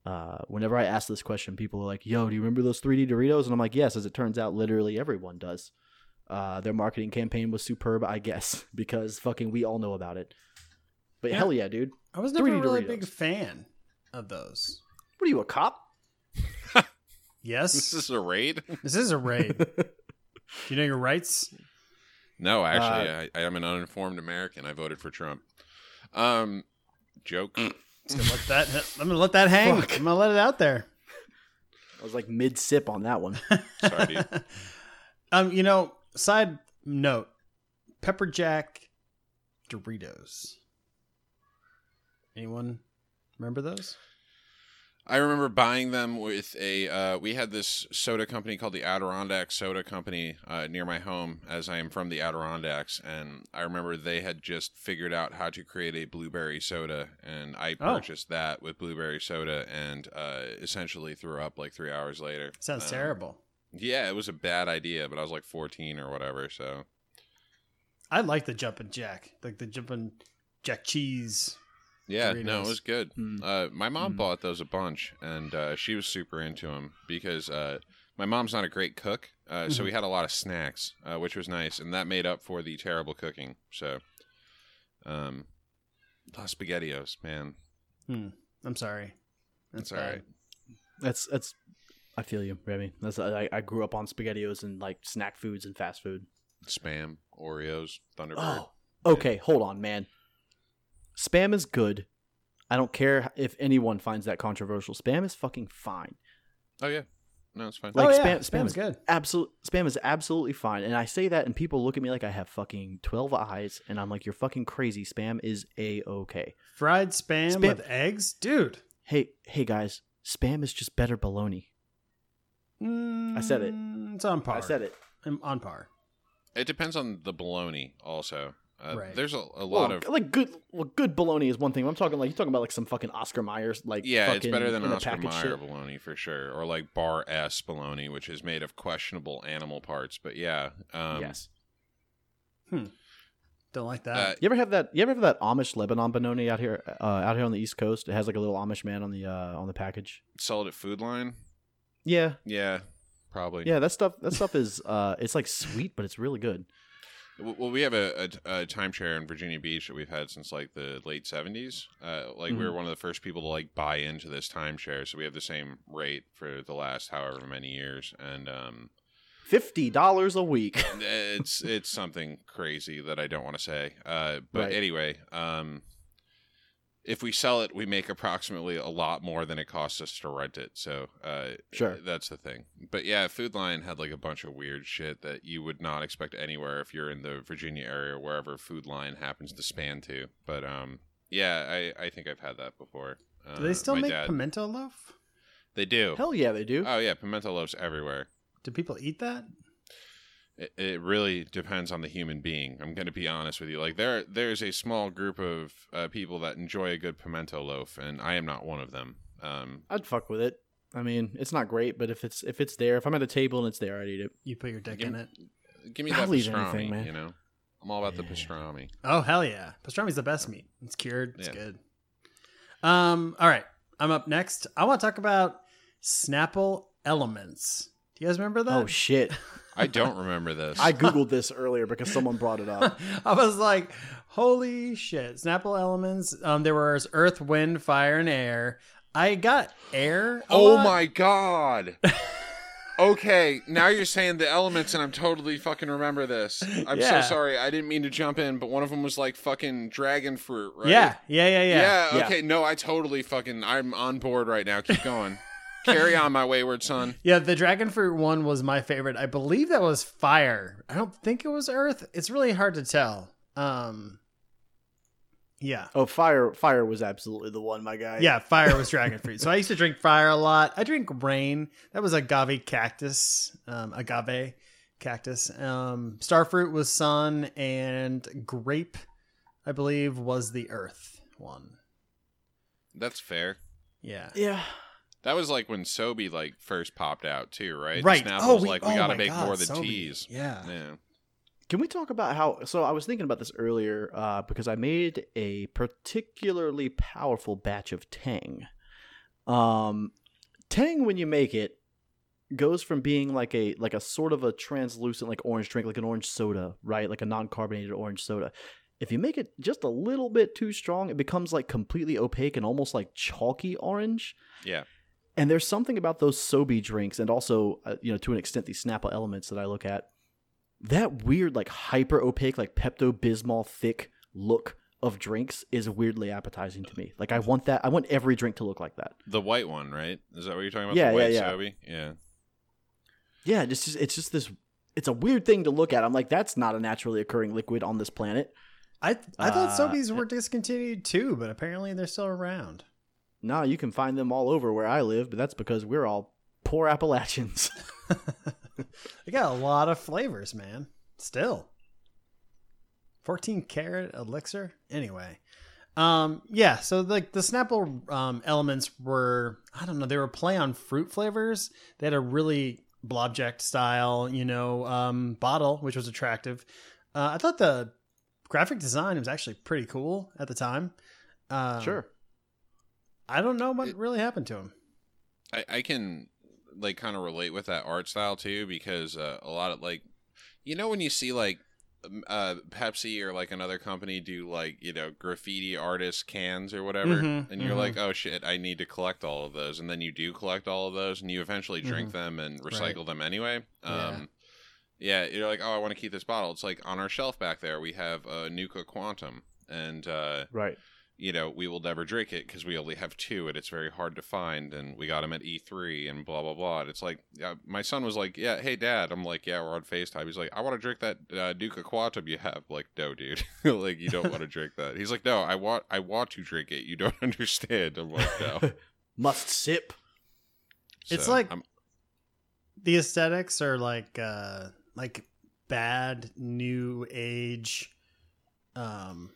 Uh, whenever I ask this question, people are like, "Yo, do you remember those 3D Doritos?" And I'm like, "Yes." As it turns out, literally everyone does. Uh, their marketing campaign was superb, I guess, <laughs> because fucking we all know about it. But Yeah. hell yeah, dude! I was never 3D really a big fan of those. What are you, a cop? <laughs> Yes, This is a raid? this is a raid. <laughs> Do you know your rights? No, actually, Uh, I, I am an uninformed American. I voted for Trump. Um, joke. <clears throat> Just gonna let that. I'm gonna let that hang. Fuck. I'm gonna let it out there. I was like mid sip on that one. Sorry, dude. um, you know, side note, pepper jack Doritos. Anyone remember those? I remember buying them with a. Uh, we had this soda company called the Adirondack Soda Company uh, near my home, as I am from the Adirondacks, and I remember they had just figured out how to create a blueberry soda, and I Oh. purchased that with blueberry soda, and uh, essentially threw up like three hours later. Sounds Um, terrible. Yeah, it was a bad idea, but I was like 14 or whatever, so I like the jumping jack, like the jumping jack cheese. yeah, no, it was good. Mm. Uh, my mom Mm. bought those a bunch, and uh, she was super into them because uh, my mom's not a great cook, uh, so Mhm. we had a lot of snacks, uh, which was nice, and that made up for the terrible cooking. So, um, Los Spaghettios, man, Hmm. I'm sorry. that's bad. all right. That's that's. I feel you, Remy. That's I, I grew up on Spaghettios and like snack foods and fast food. Spam, Oreos, Thunderbird. Oh, okay. Hold on, man. Spam is good. I don't care if anyone finds that controversial. Spam is fucking fine. Oh yeah, no, it's fine. Like oh, yeah. spam- spam Spam's is- good. Absolute spam is absolutely fine. And I say that, and people look at me like I have fucking twelve eyes, and I'm like, "You're fucking crazy." Spam is a okay. Fried spam, Spam- with eggs, dude. Hey, hey guys, spam is just better bologna. I said it. Mm, It's on par. I said it. I'm on par. It depends on the bologna, also. Uh, Right. There's a, a lot Well, of like good, well, good bologna is one thing. I'm talking like you're talking about like some fucking Oscar Mayers, like Yeah, it's better than in Oscar package Mayer shit. bologna for sure, or like Bar S bologna, which is made of questionable animal parts. But yeah, um, yes. Don't like that. uh, You ever have that? You ever have that Amish Lebanon bologna out here, uh, out here on the East Coast? It has like a little Amish man on the uh, on the package. sell it at Food Lion. Yeah, Yeah, probably. yeah. That stuff. That stuff is. Uh, it's like sweet, but it's really good. Well, we have a, a, a timeshare in Virginia Beach that we've had since like the late seventies. Uh, like we were Mhm. one of the first people to like buy into this timeshare, so we have the same rate for the last however many years, and um, Fifty dollars a week. it's it's something crazy that I don't want to say. Uh, but Right. anyway, um, if we sell it, we make approximately a lot more than it costs us to rent it. So uh, Sure. that's the thing. But yeah, Food Lion had like a bunch of weird shit that you would not expect anywhere if you're in the Virginia area, wherever Food Lion happens to span to. But um, yeah, I I think I've had that before. Uh, Do they still make dad- pimento loaf? They do. Hell yeah, they do. Oh yeah, pimento loaves everywhere. Do people eat that? It, it really depends on the human being. I'm going to be honest with you. Like there, there's a small group of uh, people that enjoy a good pimento loaf, and I am not one of them. Um, I'd fuck with it. I mean, it's not great, but if it's if it's there, if I'm at a table and it's there, I'd eat it. You put your dick Give in it. give me I'll that pastrami. anything, man. You know, I'm all about the Yeah. pastrami. Oh hell yeah! Pastrami's the best meat. It's cured. It's Yeah. good. Um. All right. I'm up next. I want to talk about Snapple Elements. Do you guys remember that? Oh shit! <laughs> I don't remember this. I googled this earlier because someone brought it up. <laughs> I was like, holy shit. Snapple elements. Um, there was earth, wind, fire, and air. I got air. oh lot. my god. okay, now you're saying the elements, and I'm totally fucking remember this. I'm Yeah. so sorry. I didn't mean to jump in, but one of them was like fucking dragon fruit, right? Yeah, yeah, yeah, yeah. Yeah. Yeah. okay. No, I totally fucking. I'm on board right now. Keep going. Carry on, my wayward son. <laughs> Yeah, the dragon fruit one was my favorite. I believe that was fire. I don't think it was earth. It's really hard to tell. Um Yeah. Oh, fire! Fire was absolutely the one, my guy. Yeah, fire was <laughs> dragon fruit. So I used to drink fire a lot. I drink rain. That was agave cactus. Um agave cactus. Um starfruit was sun and grape I believe was the earth one. That's fair. Yeah. yeah. That was like when Sobe like first popped out too, right? Right. Snapple oh, was we, like we oh gotta make God, more than Sobe. teas. Yeah. Yeah. Can we talk about how? So I was thinking about this earlier uh, because I made a particularly powerful batch of Tang. Um, Tang, when you make it, goes from being like a like a sort of a translucent like orange drink, like an orange soda, right? Like a non-carbonated orange soda. If you make it just a little bit too strong, it becomes like completely opaque and almost like chalky orange. Yeah. And there's something about those Sobe drinks, and also, uh, you know, to an extent, these Snapple elements that I look at. That weird, like hyper opaque, like Pepto Bismol thick look of drinks is weirdly appetizing to me. Like I want that. I want every drink to look like that. The white one, right? Is that what you're talking about? Yeah, the white yeah, yeah. Sobe? Yeah. Yeah, it's just it's just this. It's a weird thing to look at. I'm like, that's not a naturally occurring liquid on this planet. I I thought Uh, Sobeys were discontinued too, but apparently they're still around. No, you can find them all over where I live, but that's because we're all poor Appalachians. <laughs> they got a lot of flavors, man. Still. 14 karat elixir. Anyway. Um yeah, so like the Snapple um elements were I don't know, they were play on fruit flavors. They had a really blobject style, you know, um bottle which was attractive. Uh, I thought the graphic design was actually pretty cool at the time. Um, sure. I don't know what It- really happened to him. I, I can like kind of relate with that art style too because uh, a lot of like you know when you see like uh Pepsi or like another company do like you know graffiti artist cans or whatever Mhm, and you're mhm. like oh shit I need to collect all of those and then you do collect all of those and you eventually drink them and recycle them anyway Yeah. um yeah you're like oh I want to keep this bottle it's like on our shelf back there we have a Nuka Quantum and uh Right. You know, we will never drink it because we only have two and it's very hard to find. And we got them at E3 and blah, blah, blah. And it's like, yeah, my son was like, yeah, hey, dad. I'm like, yeah, we're on FaceTime. He's like, I want to drink that uh, Nuka Quantum you have. Like, no, dude. <laughs> like, you don't want to drink that. He's like, no, I want, I want to drink it. You don't <laughs> understand. I'm like, no. <laughs> Must sip. It's like- I'm- the aesthetics are like uh like bad new age um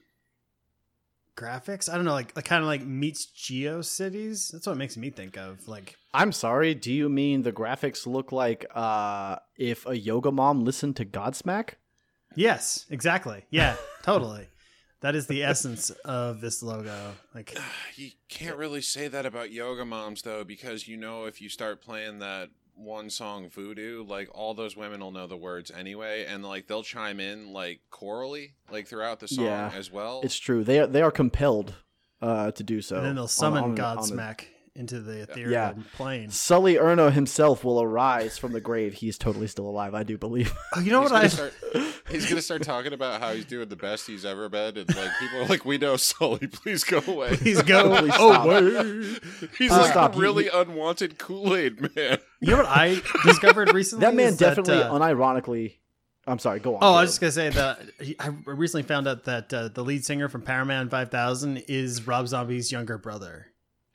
graphics i don't know like, like kind of like meets geocities that's what it makes me think of like I'm sorry. Do you mean the graphics look like uh, if a yoga mom listened to Godsmack? yes exactly yeah <laughs> totally that is the essence of this logo like <sighs> you can't really say that about yoga moms though because you know if you start playing that one song voodoo like all those women will know the words anyway and like they'll chime in like chorally like throughout the song Yeah. as well It's true. They are, they are compelled uh, to do so. and then they'll summon on- on a- godsmack into the ethereal Yeah. plane Sully Erna himself will arise from the grave. He's totally still alive, I do believe. oh you know he's what gonna i start he's gonna start talking about how he's doing the best he's ever been and like people are like we know sully please go away please go <laughs> Please stop. away he's Uh, like stop. a really he- unwanted kool-aid man you know what i <laughs> discovered recently that man is definitely, uh, unironically. I'm sorry. Go on. Oh, I was just gonna say that I recently found out that uh, the lead singer from Powerman 5000 is Rob Zombie's younger brother,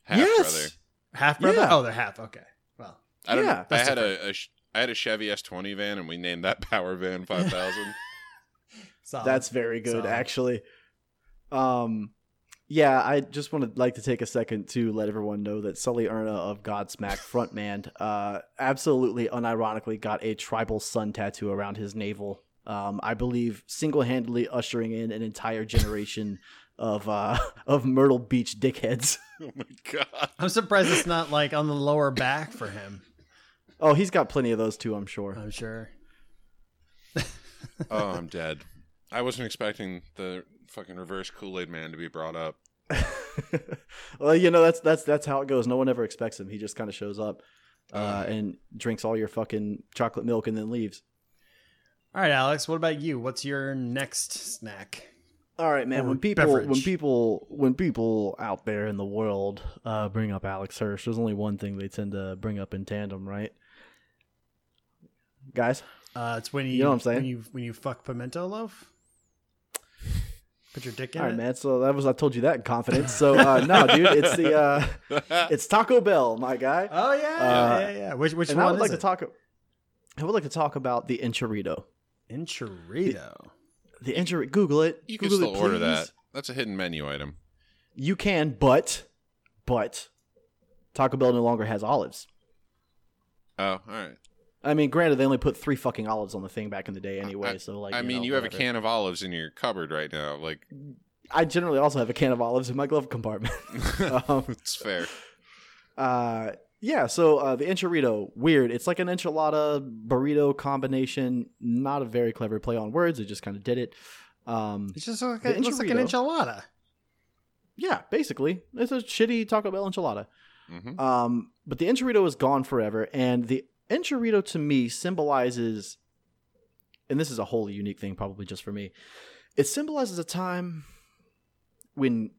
half yes. brother half brother. Yeah. Oh, they're half. Okay, well, i don't Yeah, know i had a, a sh- I had a Chevy S20 van and we named that <laughs> Power Van <laughs> 5000. That's very good, Solid. actually. Um, yeah, I just want to like to take a second to let everyone know that Sully Erna of Godsmack <laughs> frontman, uh, absolutely unironically got a tribal sun tattoo around his navel. Um, I believe single-handedly ushering in an entire generation of uh <laughs> of Myrtle Beach dickheads. <laughs> oh my god. I'm surprised it's not like on the lower back for him. Oh, he's got plenty of those too, I'm sure. I'm sure. oh, I'm dead. I wasn't expecting the fucking reverse Kool Aid Man to be brought up. <laughs> well, you know that's that's that's how it goes. No one ever expects him. He just kind of shows up uh, Uh. and drinks all your fucking chocolate milk and then leaves. All right, Alex. What about you? What's your next snack? All right, man. When people, when people, when people out there in the world uh, bring up Alex Hirsch, there's only one thing they tend to bring up in tandem, right? Guys, Uh, it's when you, You know what I'm saying? when you when you fuck pimento loaf. Put your dick in all right, it. man. So that was I told you that in confidence. So uh, <laughs> no, dude, it's the uh, it's Taco Bell, my guy. Oh yeah, Uh, yeah, yeah, yeah. Which which and I one would is like it? to talk. I would like to talk about the enchilito. Enchilito. The enchilito. Google it. You can Google still it, order that. That's a hidden menu item. You can, but but Taco Bell no longer has olives. Oh, all right. I mean, granted, they only put three fucking olives on the thing back in the day anyway. I- so like, I mean, know, you have a can of olives in your cupboard right now. Like, I generally also have a can of olives in my glove compartment. <laughs> <laughs> um, it's fair. uh, yeah. So uh, the enchilito, weird. It's like an enchilada burrito combination. Not a very clever play on words. It just kind of did it. Um, It's just like a, it looks like an enchilada. yeah, basically, it's a shitty Taco Bell enchilada. hmm Um, but the enchilito is gone forever, and the enchilito to me symbolizes, and this is a wholly unique thing, probably just for me. It symbolizes a time when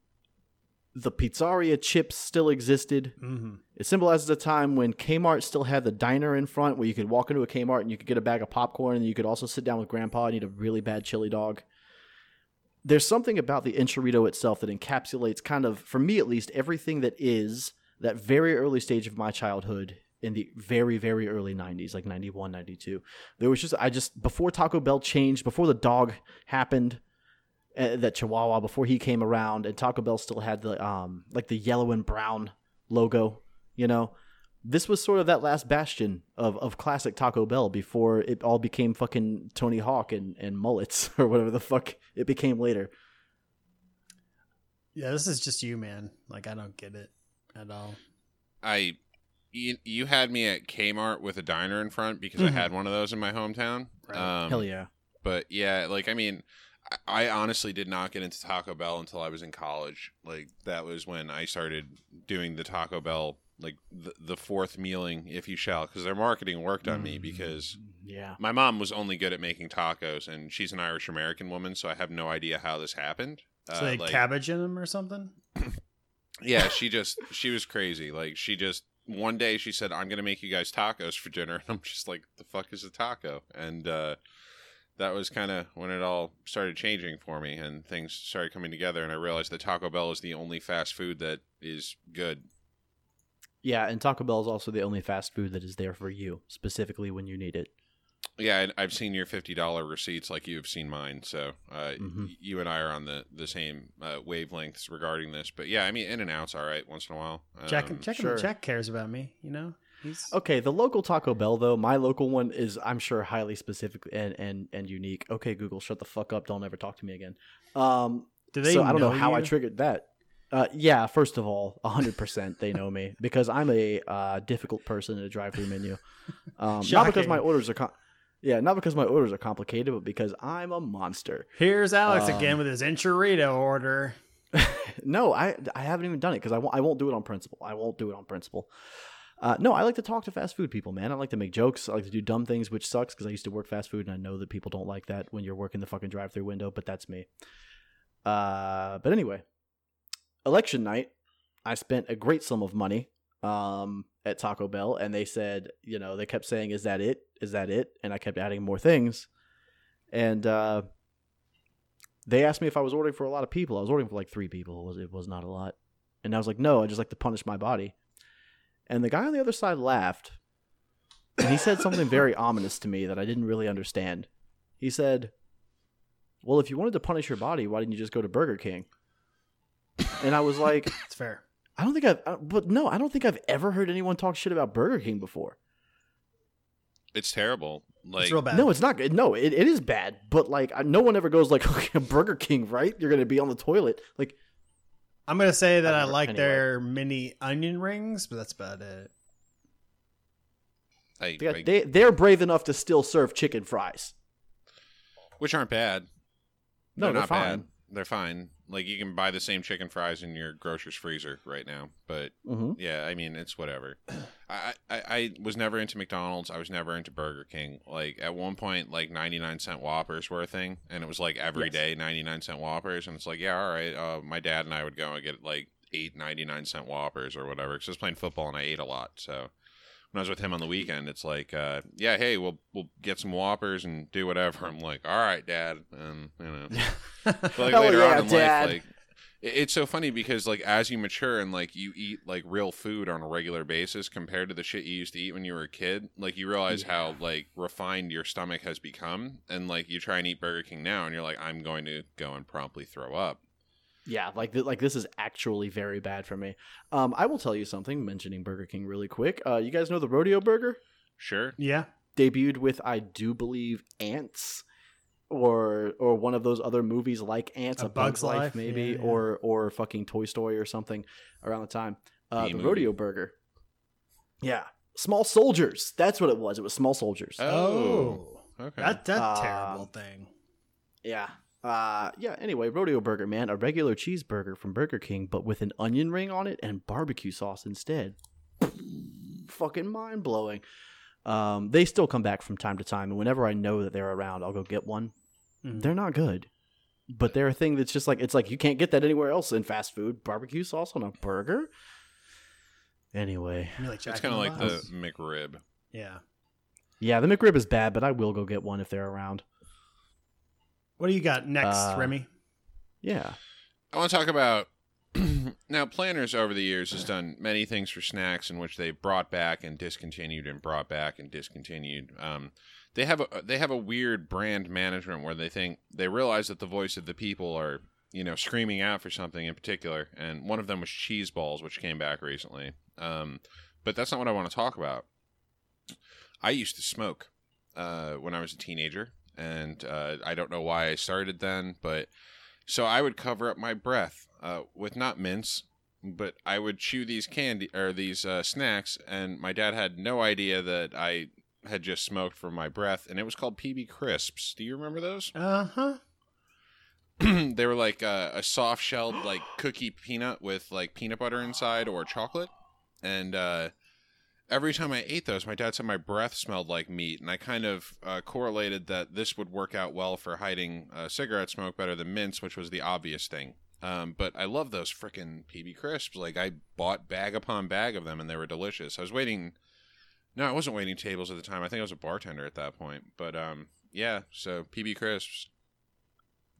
the pizzeria chips still existed. Mm-hmm. It symbolizes a time when Kmart still had the diner in front, where you could walk into a Kmart and you could get a bag of popcorn, and you could also sit down with Grandpa and eat a really bad chili dog. There's something about the enchilito itself that encapsulates, kind of, for me at least, everything that is that very early stage of my childhood in the very, very early 90s, like 91, 92. There was just, I just, before Taco Bell changed, before the dog happened, uh, that Chihuahua, before he came around, and Taco Bell still had the, um, like the yellow and brown logo, you know? This was sort of that last bastion of, of classic Taco Bell before it all became fucking Tony Hawk and, and mullets <laughs> or whatever the fuck it became later. Yeah, this is just you, man. Like I don't get it at all. I, you, you had me at Kmart with a diner in front because Mhm. I had one of those in my hometown. Right. Um, Hell yeah. But yeah, like I mean, I, honestly did not get into Taco Bell until I was in college. Like that was when I started doing the Taco Bell, like the, the fourth mealing, if you shall, because their marketing worked on me because Yeah. my mom was only good at making tacos, and she's an Irish American woman, so I have no idea how this happened. So Uh, they like- cabbage in them or something. <coughs> yeah, she just she was crazy. Like she just one day she said, "I'm gonna make you guys tacos for dinner," <laughs> and I'm just like, "The fuck is a taco?" And uh, that was kind of when it all started changing for me, and things started coming together, and I realized that Taco Bell is the only fast food that is good. Yeah, and Taco Bell is also the only fast food that is there for you, specifically when you need it. Yeah, and I've seen your fifty dollar receipts like you've seen mine, so uh, Mhm. you and I are on the the same uh, wavelengths regarding this. But yeah, I mean, In and Out's all right once in a while. Jack, Um, Jack, sure. Jack cares about me. You know, he's Okay, the local Taco Bell though, my local one is I'm sure highly specific and and and unique. Okay, Google, shut the fuck up. Don't ever talk to me again. Um, Do they? so I don't know, how I triggered that. Uh, yeah, first of all, 100% they know me <laughs> because I'm a uh, difficult person in a drive-through menu. Um, not because my orders are com- yeah, not because my orders are complicated, but because I'm a monster. Here's Alex Um, again with his enchilito order. <laughs> no, I I haven't even done it because I I won't do it on principle. I won't do it on principle. Uh, no, I like to talk to fast food people, man. I like to make jokes. I like to do dumb things, which sucks because I used to work fast food, and I know that people don't like that when you're working the fucking drive-through window. But that's me. Uh, but anyway, election night, I spent a great sum of money um, at Taco Bell, and they said, you know, they kept saying, "Is that it? Is that it?" And I kept adding more things, and uh, they asked me if I was ordering for a lot of people. I was ordering for like three people. It was it was not a lot, and I was like, "No, I just like to punish my body." And the guy on the other side laughed, and he said something very <laughs> ominous to me that I didn't really understand. He said, "Well, if you wanted to punish your body, why didn't you just go to Burger King?" And I was like, <laughs> It's fair. I don't think I've, uh, but no, I don't think I've ever heard anyone talk shit about Burger King before. It's terrible. Like it's real bad. No, it's not good. No, it, it is bad. But like, no one ever goes like, <laughs> okay, Burger King, right? You're gonna be on the toilet. Like, I'm gonna say that I've I like anyway. their mini onion rings, but that's about it. I, they, I- they they're brave enough to still serve chicken fries. which aren't bad. No, they're not fine. bad. They're fine. Like you can buy the same chicken fries in your grocer's freezer right now. But Mm-hmm. yeah, I mean it's whatever. <clears throat> I, I I was never into McDonald's. I was never into Burger King. Like at one point, like ninety nine cent Whoppers were a thing, and it was like every Yes. day ninety nine cent Whoppers, and it's like yeah, all right. Uh, my dad and I would go and get like eight ninety nine cent Whoppers or whatever. Because I was playing football and I ate a lot, so. When I was with him on the weekend, it's like, uh, yeah, hey, we'll we'll get some Whoppers and do whatever. I'm like, all right, Dad, and you know, <laughs> but like Hell later yeah, on in Dad. life, like it's so funny because like as you mature and like you eat like real food on a regular basis compared to the shit you used to eat when you were a kid, like you realize how like refined your stomach has become, and like you try and eat Burger King now, and you're like, I'm going to go and promptly throw up. Yeah, like th- like this is actually very bad for me. Um, I will tell you something. Mentioning Burger King really quick. Uh, you guys know the Rodeo Burger Sure, Yeah. debuted with I do believe Antz, or or one of those other movies like Antz, A A, Bug's, Bug's Life, Life? maybe, Yeah, yeah. or or fucking Toy Story or something around the time. Uh, The the movie. Rodeo Burger. Yeah, Small Soldiers. That's what it was. It was Small Soldiers. Oh. Oh. okay. That that Uh, terrible thing. Yeah. Uh yeah, anyway, Rodeo Burger, man, a regular cheeseburger from Burger King, but with an onion ring on it and barbecue sauce instead. Fucking mind blowing. Um, they still come back from time to time, and whenever I know that they're around, I'll go get one. Mhm. They're not good. But they're a thing that's just like it's like you can't get that anywhere else in fast food. Barbecue sauce on a burger? Anyway. You like it's kind of like the the McRib. Yeah. Yeah, the McRib is bad, but I will go get one if they're around. What do you got next, Uh, Remy? Yeah. I want to talk about <clears throat> now. Planters over the years has done many things for snacks in which they've brought back and discontinued and brought back and discontinued. Um, they have a they have a weird brand management where they think they realize that the voice of the people are you know screaming out for something in particular, and one of them was cheese balls, which came back recently. Um, but that's not what I want to talk about. I used to smoke uh, when I was a teenager, and uh, I don't know why I started then, but so I would cover up my breath uh, with not mints, but I would chew these candy or these uh, snacks, and my dad had no idea that I had just smoked from my breath, and it was called PB Crisps. Do you remember those? <clears throat> Uh huh. they were like uh, a soft shelled like cookie peanut with like peanut butter inside or chocolate, and uh, every time I ate those, my dad said my breath smelled like meat, and I kind of uh, correlated that this would work out well for hiding uh, cigarette smoke better than mints, which was the obvious thing. Um, but I love those freaking PB crisps. Like I bought bag upon bag of them, and they were delicious. I was waiting. No, I wasn't waiting tables at the time. I think I was a bartender at that point. But um, yeah. So PB crisps.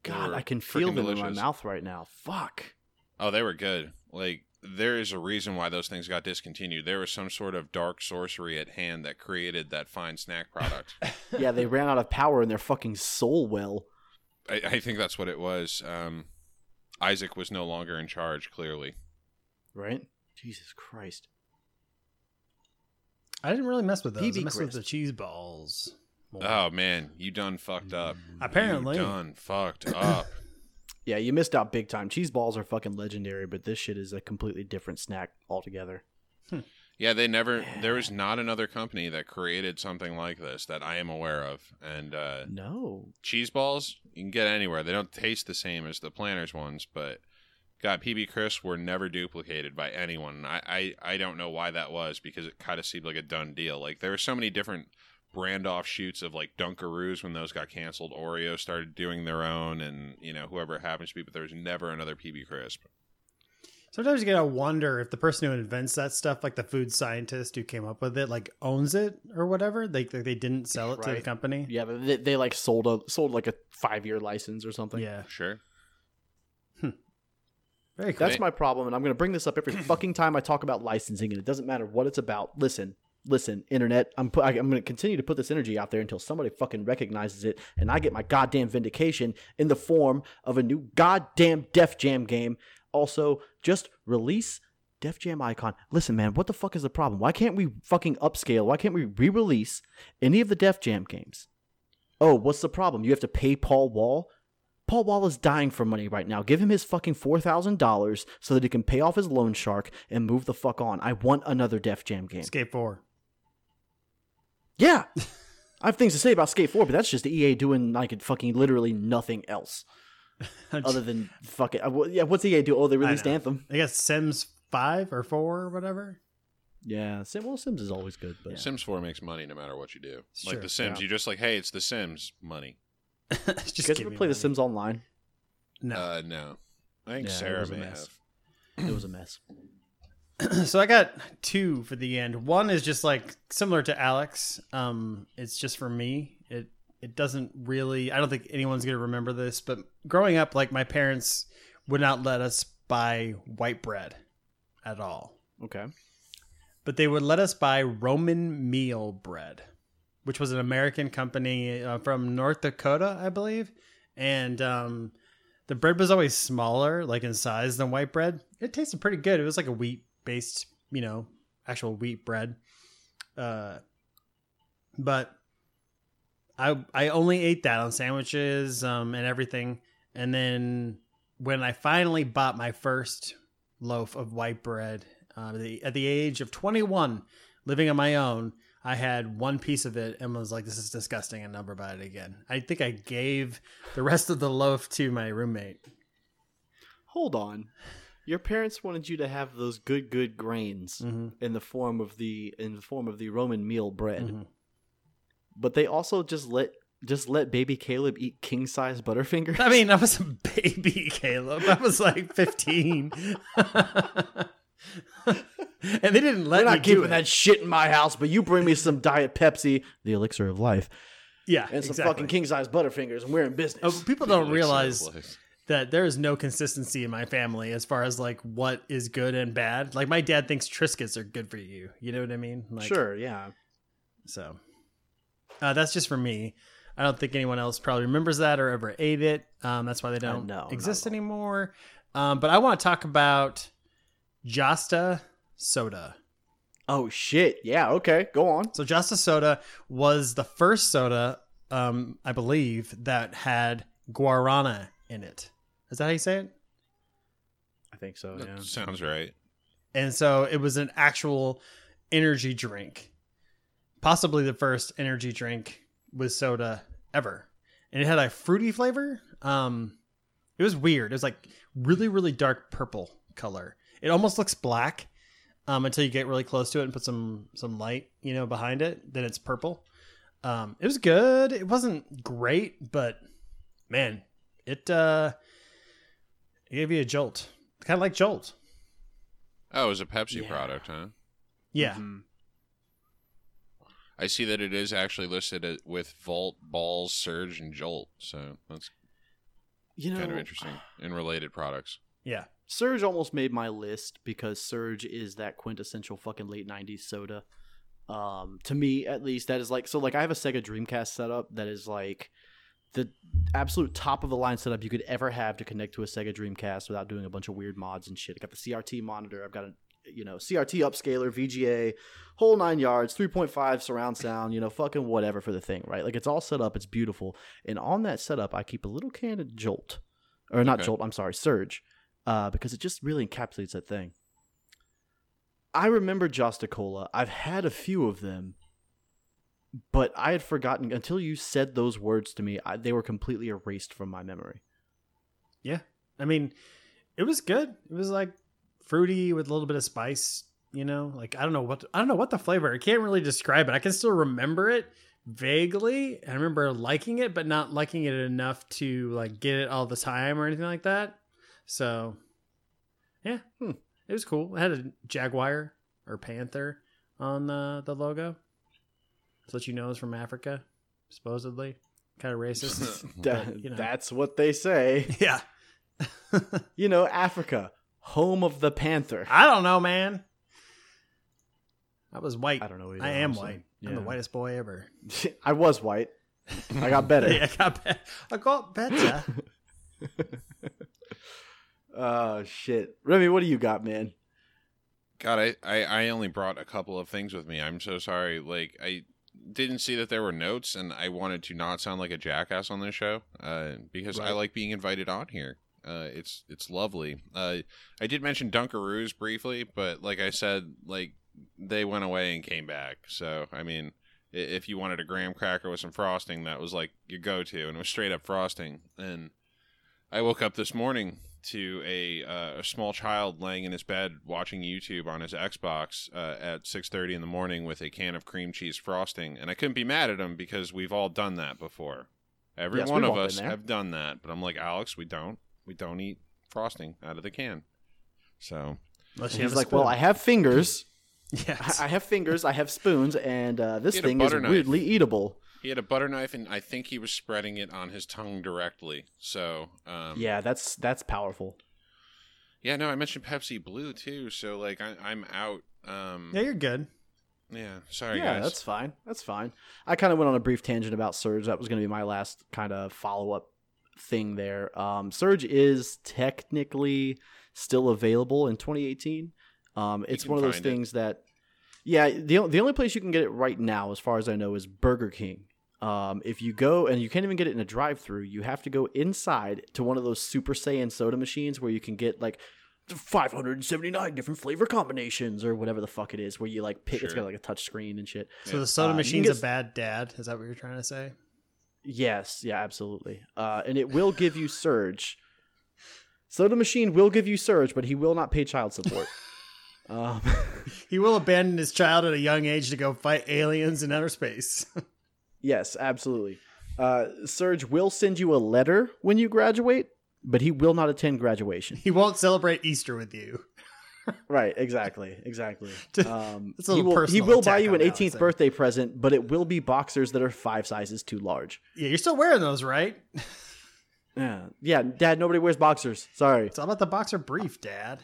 God, I can feel them in my mouth right now. Fuck. Oh, they were good. Like there is a reason why those things got discontinued. There was some sort of dark sorcery at hand that created that fine snack product. <laughs> yeah, they ran out of power in their fucking soul well. I, I think that's what it was. Um, Isaac was no longer in charge. Clearly, Right? Jesus Christ. I didn't really mess with those. PB I messed with the cheese balls. more. oh man, you done fucked up. Apparently. you done fucked up. Yeah, you missed out big time. Cheese balls are fucking legendary, but this shit is a completely different snack altogether. Yeah, they never. There was not another company that created something like this that I am aware of. And uh, No. cheese balls you can get anywhere. They don't taste the same as the Planters ones, but God, PB Crisps were never duplicated by anyone. I, I, I don't know why that was because it kind of seemed like a done deal. Like there were so many different brand offshoots of like Dunkaroos when those got canceled. Oreo started doing their own, and you know whoever it happens to be, but there's never another PB Crisp. Sometimes you gotta wonder if the person who invents that stuff, like the food scientist who came up with it, like owns it or whatever. They like, they didn't sell it to the company. Yeah, but they, they like sold a sold like a five year license or something. Yeah, Sure. Hmm. very cool. That's my problem, and I'm going to bring this up every fucking time I talk about licensing, and it doesn't matter what it's about. Listen, listen, internet. I'm pu- I, I'm going to continue to put this energy out there until somebody fucking recognizes it, and I get my goddamn vindication in the form of a new goddamn Def Jam game. Also, just release Def Jam Icon. Listen, man, what the fuck is the problem? Why can't we fucking upscale? Why can't we re-release any of the Def Jam games? Oh, what's the problem? You have to pay Paul Wall? Paul Wall is dying for money right now. Give him his fucking $4,000 so that he can pay off his loan shark and move the fuck on. I want another Def Jam game. Skate Four. Yeah. <laughs> I have things to say about Skate 4, but that's just EA doing like fucking literally nothing else <laughs> other than fucking. Uh, well, yeah, what's EA do? Oh, they released know. Anthem. I guess Sims five or four or whatever. Yeah, Sim, well, Sims is always good, but Sims 4 makes money no matter what you do. Sure, like The Sims, yeah. you just like, hey, it's The Sims, money. <laughs> Just you guys give ever me play The. Sims Online? No. Uh, no. I think Yeah, Sarah was may mess. have. It was a mess. <clears throat> so I got two for the end. One is just like similar to Alex. Um, it's just for me. It it doesn't really. I don't think anyone's gonna remember this, but growing up, like my parents would not let us buy white bread at all, Okay. but they would let us buy Roman meal bread, which was an American company uh, from North Dakota, I believe, and um. The bread was always smaller, like in size, than white bread. It tasted pretty good. It was like a wheat based, you know, actual wheat bread. Uh, but I I only ate that on sandwiches um, and everything. And then when I finally bought my first loaf of white bread uh, the, at the age of 21, living on my own, I had one piece of it and was like, "This is disgusting," and never bought it again. I think I gave the rest of the loaf to my roommate. Hold on. Your parents wanted you to have those good, good grains Mm-hmm. in the form of the in the form of the Roman meal bread, Mhm. but they also just let just let baby Caleb eat king size Butterfingers. <laughs> I mean, I was a baby, Caleb. I was like <laughs> 15. and they didn't let We're me not do keeping it. that shit in my house, but you bring me some Diet Pepsi, the elixir of life, Yeah, and some exactly. fucking king size Butterfingers, and we're in business. Oh, people don't realize life. That there is no consistency in my family as far as like what is good and bad. Like my dad thinks Triscuits are good for you. You know what I mean? Like, sure, yeah. So uh, that's just for me. I don't think anyone else probably remembers that or ever ate it. Um, that's why they don't no, exist anymore. Um, but I want to talk about Josta soda. Oh shit, yeah. Okay, go on. So Josta soda was the first soda, um, I believe, that had guarana in it. Is that how you say it? I think so. That Yeah. sounds right. And so it was an actual energy drink, possibly the first energy drink with soda ever. And it had a fruity flavor. Um, it was weird. It was like really, really dark purple color. It almost looks black um, until you get really close to it and put some some light, you know, behind it. Then it's purple. Um, it was good. It wasn't great, but man, it uh, it gave you a jolt, kind of like Jolt. Oh, it was a Pepsi Yeah. product, huh? Yeah. Mhm. I see that it is actually listed with Volt, Bawls, Surge, and Jolt. So that's You know, kind of interesting in related products. Yeah. Surge almost made my list because Surge is that quintessential fucking late '90s soda. Um, to me, at least, that is like so. Like, I have a Sega Dreamcast setup that is like the absolute top of the line setup you could ever have to connect to a Sega Dreamcast without doing a bunch of weird mods and shit. I got the CRT monitor. I've got a you know CRT upscaler, VGA, whole nine yards, 3.5 surround sound. You know, fucking whatever for the thing, right? Like, it's all set up. It's beautiful. And on that setup, I keep a little can of Jolt, or not Okay. Jolt. I'm sorry, Surge uh, because it just really encapsulates that thing. I remember Josta Cola. I've had a few of them, but I had forgotten until you said those words to me. I, they were completely erased from my memory. Yeah. I mean, it was good. It was like fruity with a little bit of spice, you know? Like I don't know what I don't know what the flavor. I can't really describe it. I can still remember it vaguely. I remember liking it but not liking it enough to like get it all the time or anything like that. So, yeah. Hmm. It was cool. It had a jaguar or panther on the the logo. So that you know is from Africa, supposedly. Kind of racist. <laughs> <laughs> But, you know. That's what they say. <laughs> yeah. You know, Africa, home of the panther. I don't know, man. I was white. I don't know. Either, I am honestly. white. I'm the whitest boy ever. I was white. I got better. Yeah, I got, be- I got better. Oh shit, Remy, what do you got, man? God, I, I, I only brought a couple of things with me. I'm so sorry. Like, I didn't see that there were notes, and I wanted to not sound like a jackass on this show uh, because I like being invited on here. Uh, it's it's lovely. Uh, I did mention Dunkaroos briefly, but like I said, like they went away and came back. So I mean, if you wanted a graham cracker with some frosting, that was like your go-to, and it was straight up frosting. And I woke up this morning to a, uh, a small child laying in his bed watching YouTube on his Xbox uh, at 6:30 in the morning with a can of cream cheese frosting, and I couldn't be mad at him because we've all done that before. Every Yes, one of us have done that, but I'm like Alex, we don't. We don't eat frosting out of the can. So Unless And you he's a like, well. I have fingers. <laughs> <laughs> yes. I have fingers. I have spoons, and uh, this Get thing is knife. weirdly eatable. He had a butter knife, and I think he was spreading it on his tongue directly. So um, Yeah, that's that's powerful. yeah. No, I mentioned Pepsi Blue too. So like, I, I'm out. Um, yeah, you're good. yeah. Sorry, yeah, guys. that's fine. That's fine. I kind of went on a brief tangent about Surge. That was going to be my last kind of follow up thing there. Um, Surge is technically still available in 2018. Um, it's one of those find it. things that, yeah, the the only place you can get it right now, as far as I know, is Burger King. Um, if you go and you can't even get it in a drive through, you have to go inside to one of those Super Saiyan soda machines where you can get like 579 different flavor combinations or whatever the fuck it is, where you like pick, it's got like a touch screen and shit. So the soda Uh, machine's get- a bad dad. Is that what you're trying to say? Yes, yeah, absolutely. Uh, and it will give you surge. Soda machine will give you surge, but he will not pay child support. <laughs> um, <laughs> He will abandon his child at a young age to go fight aliens in outer space. <laughs> yes, absolutely. Uh, surge will send you a letter when you graduate, but he will not attend graduation. he won't celebrate Easter with you. <laughs> right, exactly, exactly. Um, It's a he will, he will buy you an 18th there. birthday present, but it will be boxers that are five sizes too large. Yeah, you're still wearing those, right? Yeah, yeah, Dad. Nobody wears boxers. Sorry. It's all about the boxer brief, Dad.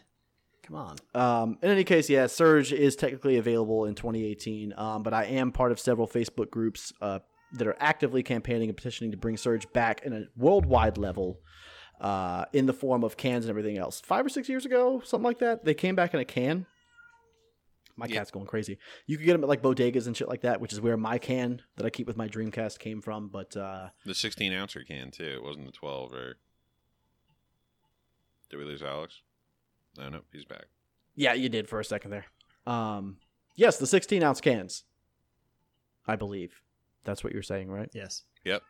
Come on. Um, in any case, yeah, Surge is technically available in 2018, um, but I am part of several Facebook groups uh, that are actively campaigning and petitioning to bring Surge back in a worldwide level uh, in the form of cans and everything else. Five or six years ago, something like that, they came back in a can. My Yeah. cat's going crazy. You could get them at like bodegas and shit like that, which is where my can that I keep with my Dreamcast came from. But uh, The 16 ouncer can too. It wasn't the 12 or. Did we lose Alex? No, no, he's back. Yeah, you did for a second there. Um, yes, the 16 ounce cans. I believe that's what you're saying, right? Yes. Yep.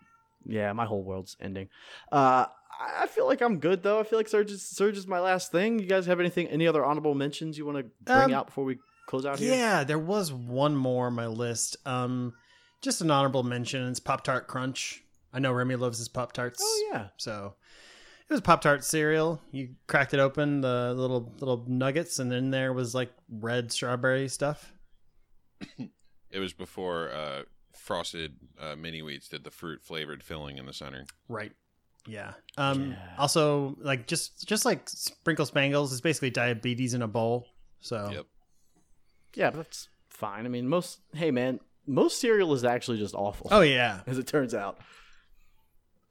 Yeah, my whole world's ending. Uh, I I feel like I'm good though. I feel like Surge is, Surge is my last thing. You guys have anything? Any other honorable mentions you want to bring Um, out before we close out here? Yeah, there was one more on my list. Um, just an honorable mention. It's Pop Tart Crunch. I know Remy loves his Pop Tarts. Oh yeah. So it was Pop Tart cereal. You cracked it open, the little little nuggets, and in there was like red strawberry stuff. It was before uh, Frosted uh, Mini Wheats did the fruit flavored filling in the center. Right. Yeah. Um. Yeah. Also, like just just like sprinkle spangles, is basically diabetes in a bowl. So Yep. Yeah, but that's fine. I mean, most. Hey, man, most cereal is actually just awful. Oh yeah. <laughs> as it turns out.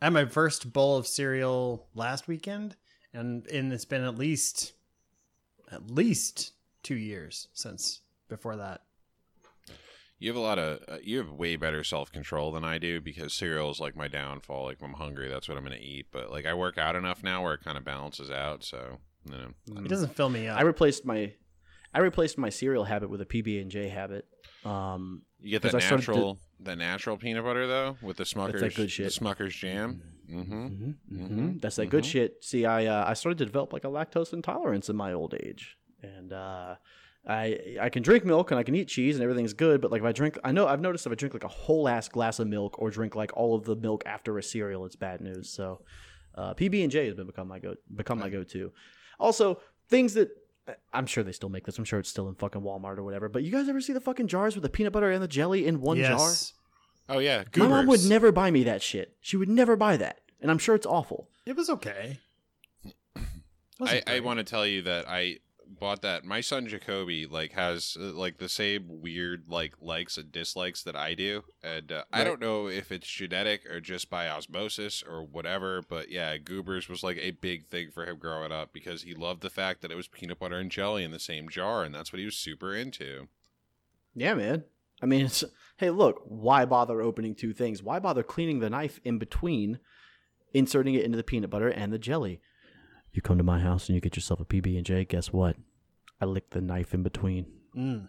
I had my first bowl of cereal last weekend, and and it's been at least at least two years since before that. You have a lot of, uh, you have way better self control than I do because cereal is like my downfall. Like, when I'm hungry, that's what I'm going to eat. But like, I work out enough now where it kind of balances out. So, you know, It doesn't fill me up. I replaced my, I replaced my cereal habit with a PB and J habit. Um, you get I started to- natural, that natural peanut butter though with the Smucker's, that good shit. the Smucker's jam. Mm-hmm. hmm Mhm. That's that good Mhm. shit. See, I uh, I started to develop like a lactose intolerance in my old age, and uh, I I can drink milk and I can eat cheese and everything's good, but like if I drink, I know I've noticed if I drink like a whole ass glass of milk or drink like all of the milk after a cereal, it's bad news. So uh, PB and J has been become my go become my go to. Also, things that. I'm sure they still make this. I'm sure it's still in fucking Walmart or whatever. But you guys ever see the fucking jars with the peanut butter and the jelly in one jar? Oh yeah, My mom would never buy me that shit. She would never buy that, and I'm sure it's awful. It was okay. I, I want to tell you that I bought that. My son Jacoby like has uh, like the same weird like likes and dislikes that I do, and uh, I don't know if it's genetic or just by osmosis or whatever. But yeah, Goobers was like a big thing for him growing up because he loved the fact that it was peanut butter and jelly in the same jar, and that's what he was super into. Yeah, man. I mean, it's hey, look, why bother opening two things? Why bother cleaning the knife in between, inserting it into the peanut butter and the jelly? You come to my house and you get yourself a PB and J. Guess what? I licked the knife in between. Mm. I'm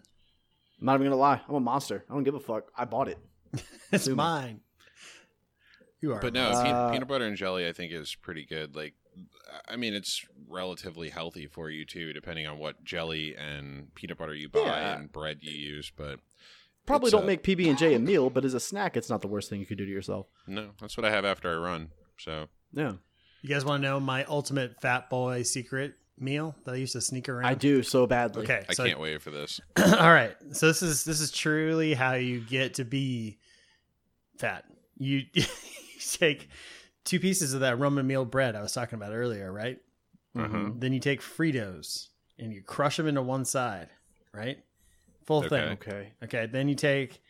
not even gonna lie. I'm a monster. I don't give a fuck. I bought it. <laughs> it's Sue me. mine. You are. But no, Uh, pe- peanut butter and jelly I think is pretty good. Like, I mean, it's relatively healthy for you too, depending on what jelly and peanut butter you buy Yeah. and bread you use. But Probably don't uh, make PB and J a meal, but as a snack, it's not the worst thing you could do to yourself. no, that's what I have after I run. So Yeah, You guys want to know my ultimate fat boy secret meal that I used to sneak around? I do so badly. Okay, I so can't wait for this. <clears throat> all right. So this is this is truly how you get to be fat. You, <laughs> you take two pieces of that Roman meal bread I was talking about earlier, right? Mhm. Then you take Fritos and you crush them into one side, right? Full Okay. thing. Okay. Okay. Then you take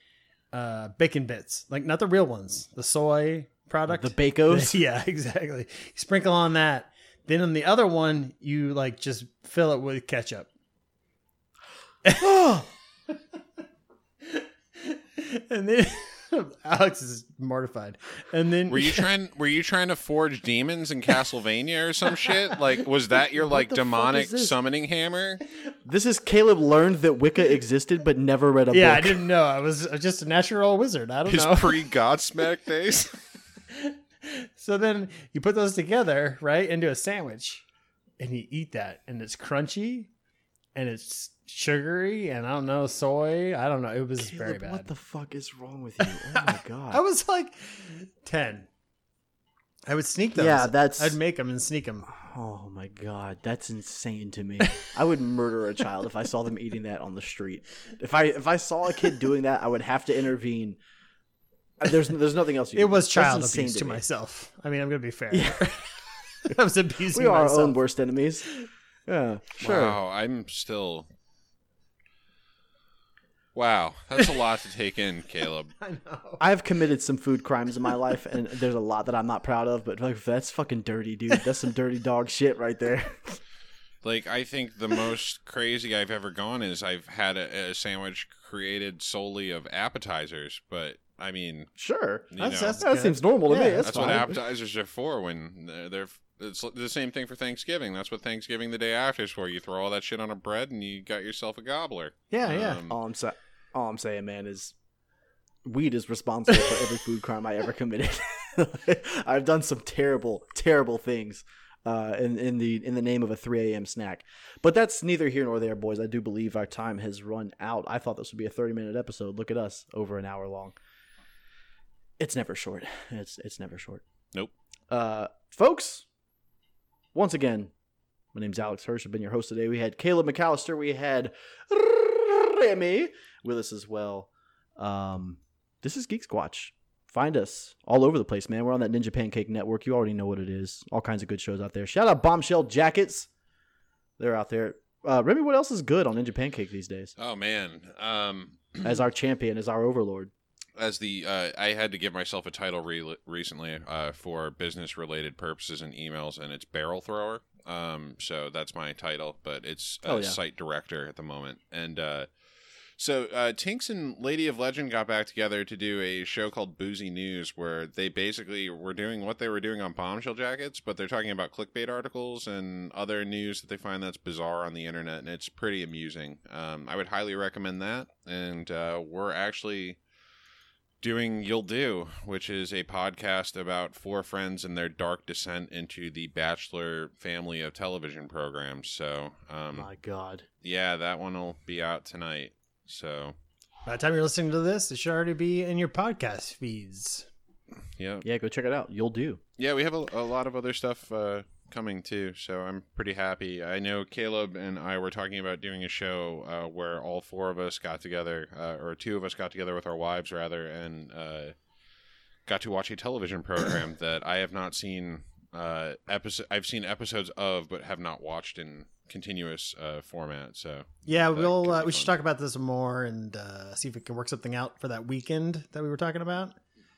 uh, bacon bits, like not the real ones, the soy product. The Bacos. <laughs> yeah, exactly. You sprinkle on that. Then on the other one, you like just fill it with ketchup. Oh, <laughs> and then <laughs> Alex is mortified. And then Were you trying? Were you trying to forge demons in Castlevania or some shit? Like, was that your like demonic summoning hammer? this is Caleb learned that Wicca existed, but never read a book. Yeah, I didn't know. I was just a natural wizard. I don't His know. pre Godsmack days. So then you put those together, right, into a sandwich, and you eat that, and it's crunchy, and it's sugary, and I don't know soy. I don't know. It was very bad. What the fuck is wrong with you? Oh my <laughs> god. I was like ten. I would sneak those. Yeah, that's- I'd make them and sneak them. Oh my god, that's insane to me. I would murder a child if I saw them eating that on the street. If I if I saw a kid doing that, I would have to intervene. Uh, There's there's nothing else. You It can do. was That's child abuse to, me. myself. I mean, I'm gonna be fair. Yeah. <laughs> I was abusing We are our own worst enemies. Yeah, sure. Wow, I'm still. Wow, that's a lot to take in, <laughs> Caleb. I know. I've committed some food crimes in my life, and there's a lot that I'm not proud of. But like, that's fucking dirty, dude. That's some dirty dog shit right there. Like, I think the most crazy I've ever gone is I've had a, a sandwich created solely of appetizers. But I mean, Sure, That's- that's that good. seems normal to Yeah, me. That's, that's what appetizers are for. When they're, they're it's the same thing for Thanksgiving. That's what Thanksgiving the day after is for. You throw all that shit on a bread and you got yourself a gobbler. Yeah, yeah. Um, All I'm sa- all I'm saying, man, is weed is responsible for every food crime I ever committed. <laughs> I've done some terrible, terrible things uh, in in the in the name of a 3 a.m. snack. But that's neither here nor there, boys. I do believe our time has run out. I thought this would be a 30 minute episode. Look at us, over an hour long. It's never short. It's it's never short. Nope. Uh, folks, once again, my name's Alex Hirsch. I've been your host today. We had Caleb McAllister. We had Remy with us as well. Um, this is GeekSquatch. Find us all over the place, man. We're on that Ninja Pancake Network. You already know what it is. All kinds of good shows out there. Shout out Bombshell Jackets. They're out there. Uh, Remy, what else is good on Ninja Pancake these days? Oh man. Um, As our <clears throat> champion, as our overlord. As the uh, I had to give myself a title re- recently uh, for business related purposes and emails, and it's barrel thrower. Um, so that's my title, but it's uh, Oh, yeah. site director at the moment. And uh, so uh, Tinks and Lady of Legend got back together to do a show called Boozy News, where they basically were doing what they were doing on Bombshell Jackets, but they're talking about clickbait articles and other news that they find that's bizarre on the internet, and it's pretty amusing. Um, I would highly recommend that. And uh, we're actually doing You'll Do, which is a podcast about four friends and their dark descent into the Bachelor family of television programs. So, um, My God. yeah, that one will be out tonight. So, By the time you're listening to this, it should already be in your podcast feeds. yeah, Yeah, go check it out. You'll do. yeah, we have a, a lot of other stuff uh, coming too. So I'm pretty happy. I know Caleb and I were talking about doing a show uh, where all four of us got together, uh, or two of us got together with our wives rather, and uh, got to watch a television <coughs> program that I have not seen. Uh, episode I've seen episodes of, but have not watched in continuous uh, format. So Yeah, we'll uh, we should fun. talk about this more and uh, see if we can work something out for that weekend that we were talking about.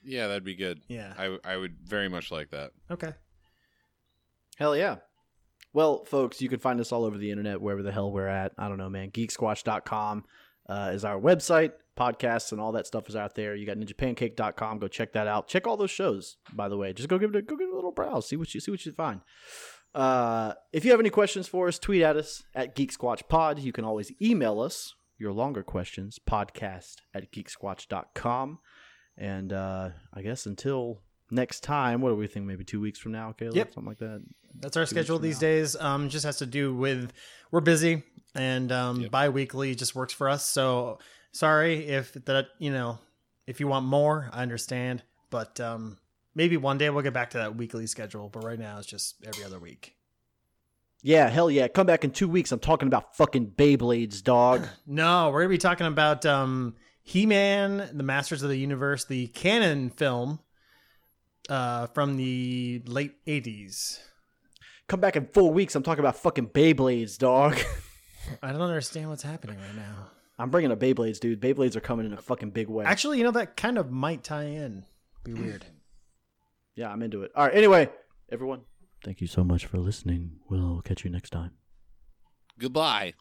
yeah, that'd be good. Yeah. I I would very much like that. Okay. Hell yeah. Well, folks, you can find us all over the internet, wherever the hell we're at. I don't know, man. Geeksquatch.com uh, is our website. Podcasts and all that stuff is out there. You got ninjapancake.com. Go check that out. Check all those shows, by the way. Just go give it a, go give it a little browse. See what you see what you find. Uh, if you have any questions for us, tweet at us at Geek Squatch Pod. You can always email us your longer questions, podcast at geeksquatch.com. And uh, I guess until next time, what do we think? Maybe two weeks from now, Caleb? Yep. Something like that. That's our Two schedule these now. days. Um, just has to do with we're busy and um, Yep. bi-weekly just works for us. So sorry if that you know if you want more, I understand. But um, maybe one day we'll get back to that weekly schedule. But right now it's just every other week. Yeah, hell yeah. Come back in two weeks. I'm talking about fucking Beyblades, dog. <clears throat> No, we're gonna be talking about um, He-Man, the Masters of the Universe, the Cannon film uh, from the late '80s. Come back in four weeks. I'm talking about fucking Beyblades, dog. <laughs> I don't understand what's happening right now. I'm bringing a Beyblades, dude. Beyblades are coming in a fucking big way. Actually, you know that kind of might tie in. Be weird. <clears throat> yeah, I'm into it. All right. Anyway, everyone, thank you so much for listening. We'll catch you next time. Goodbye.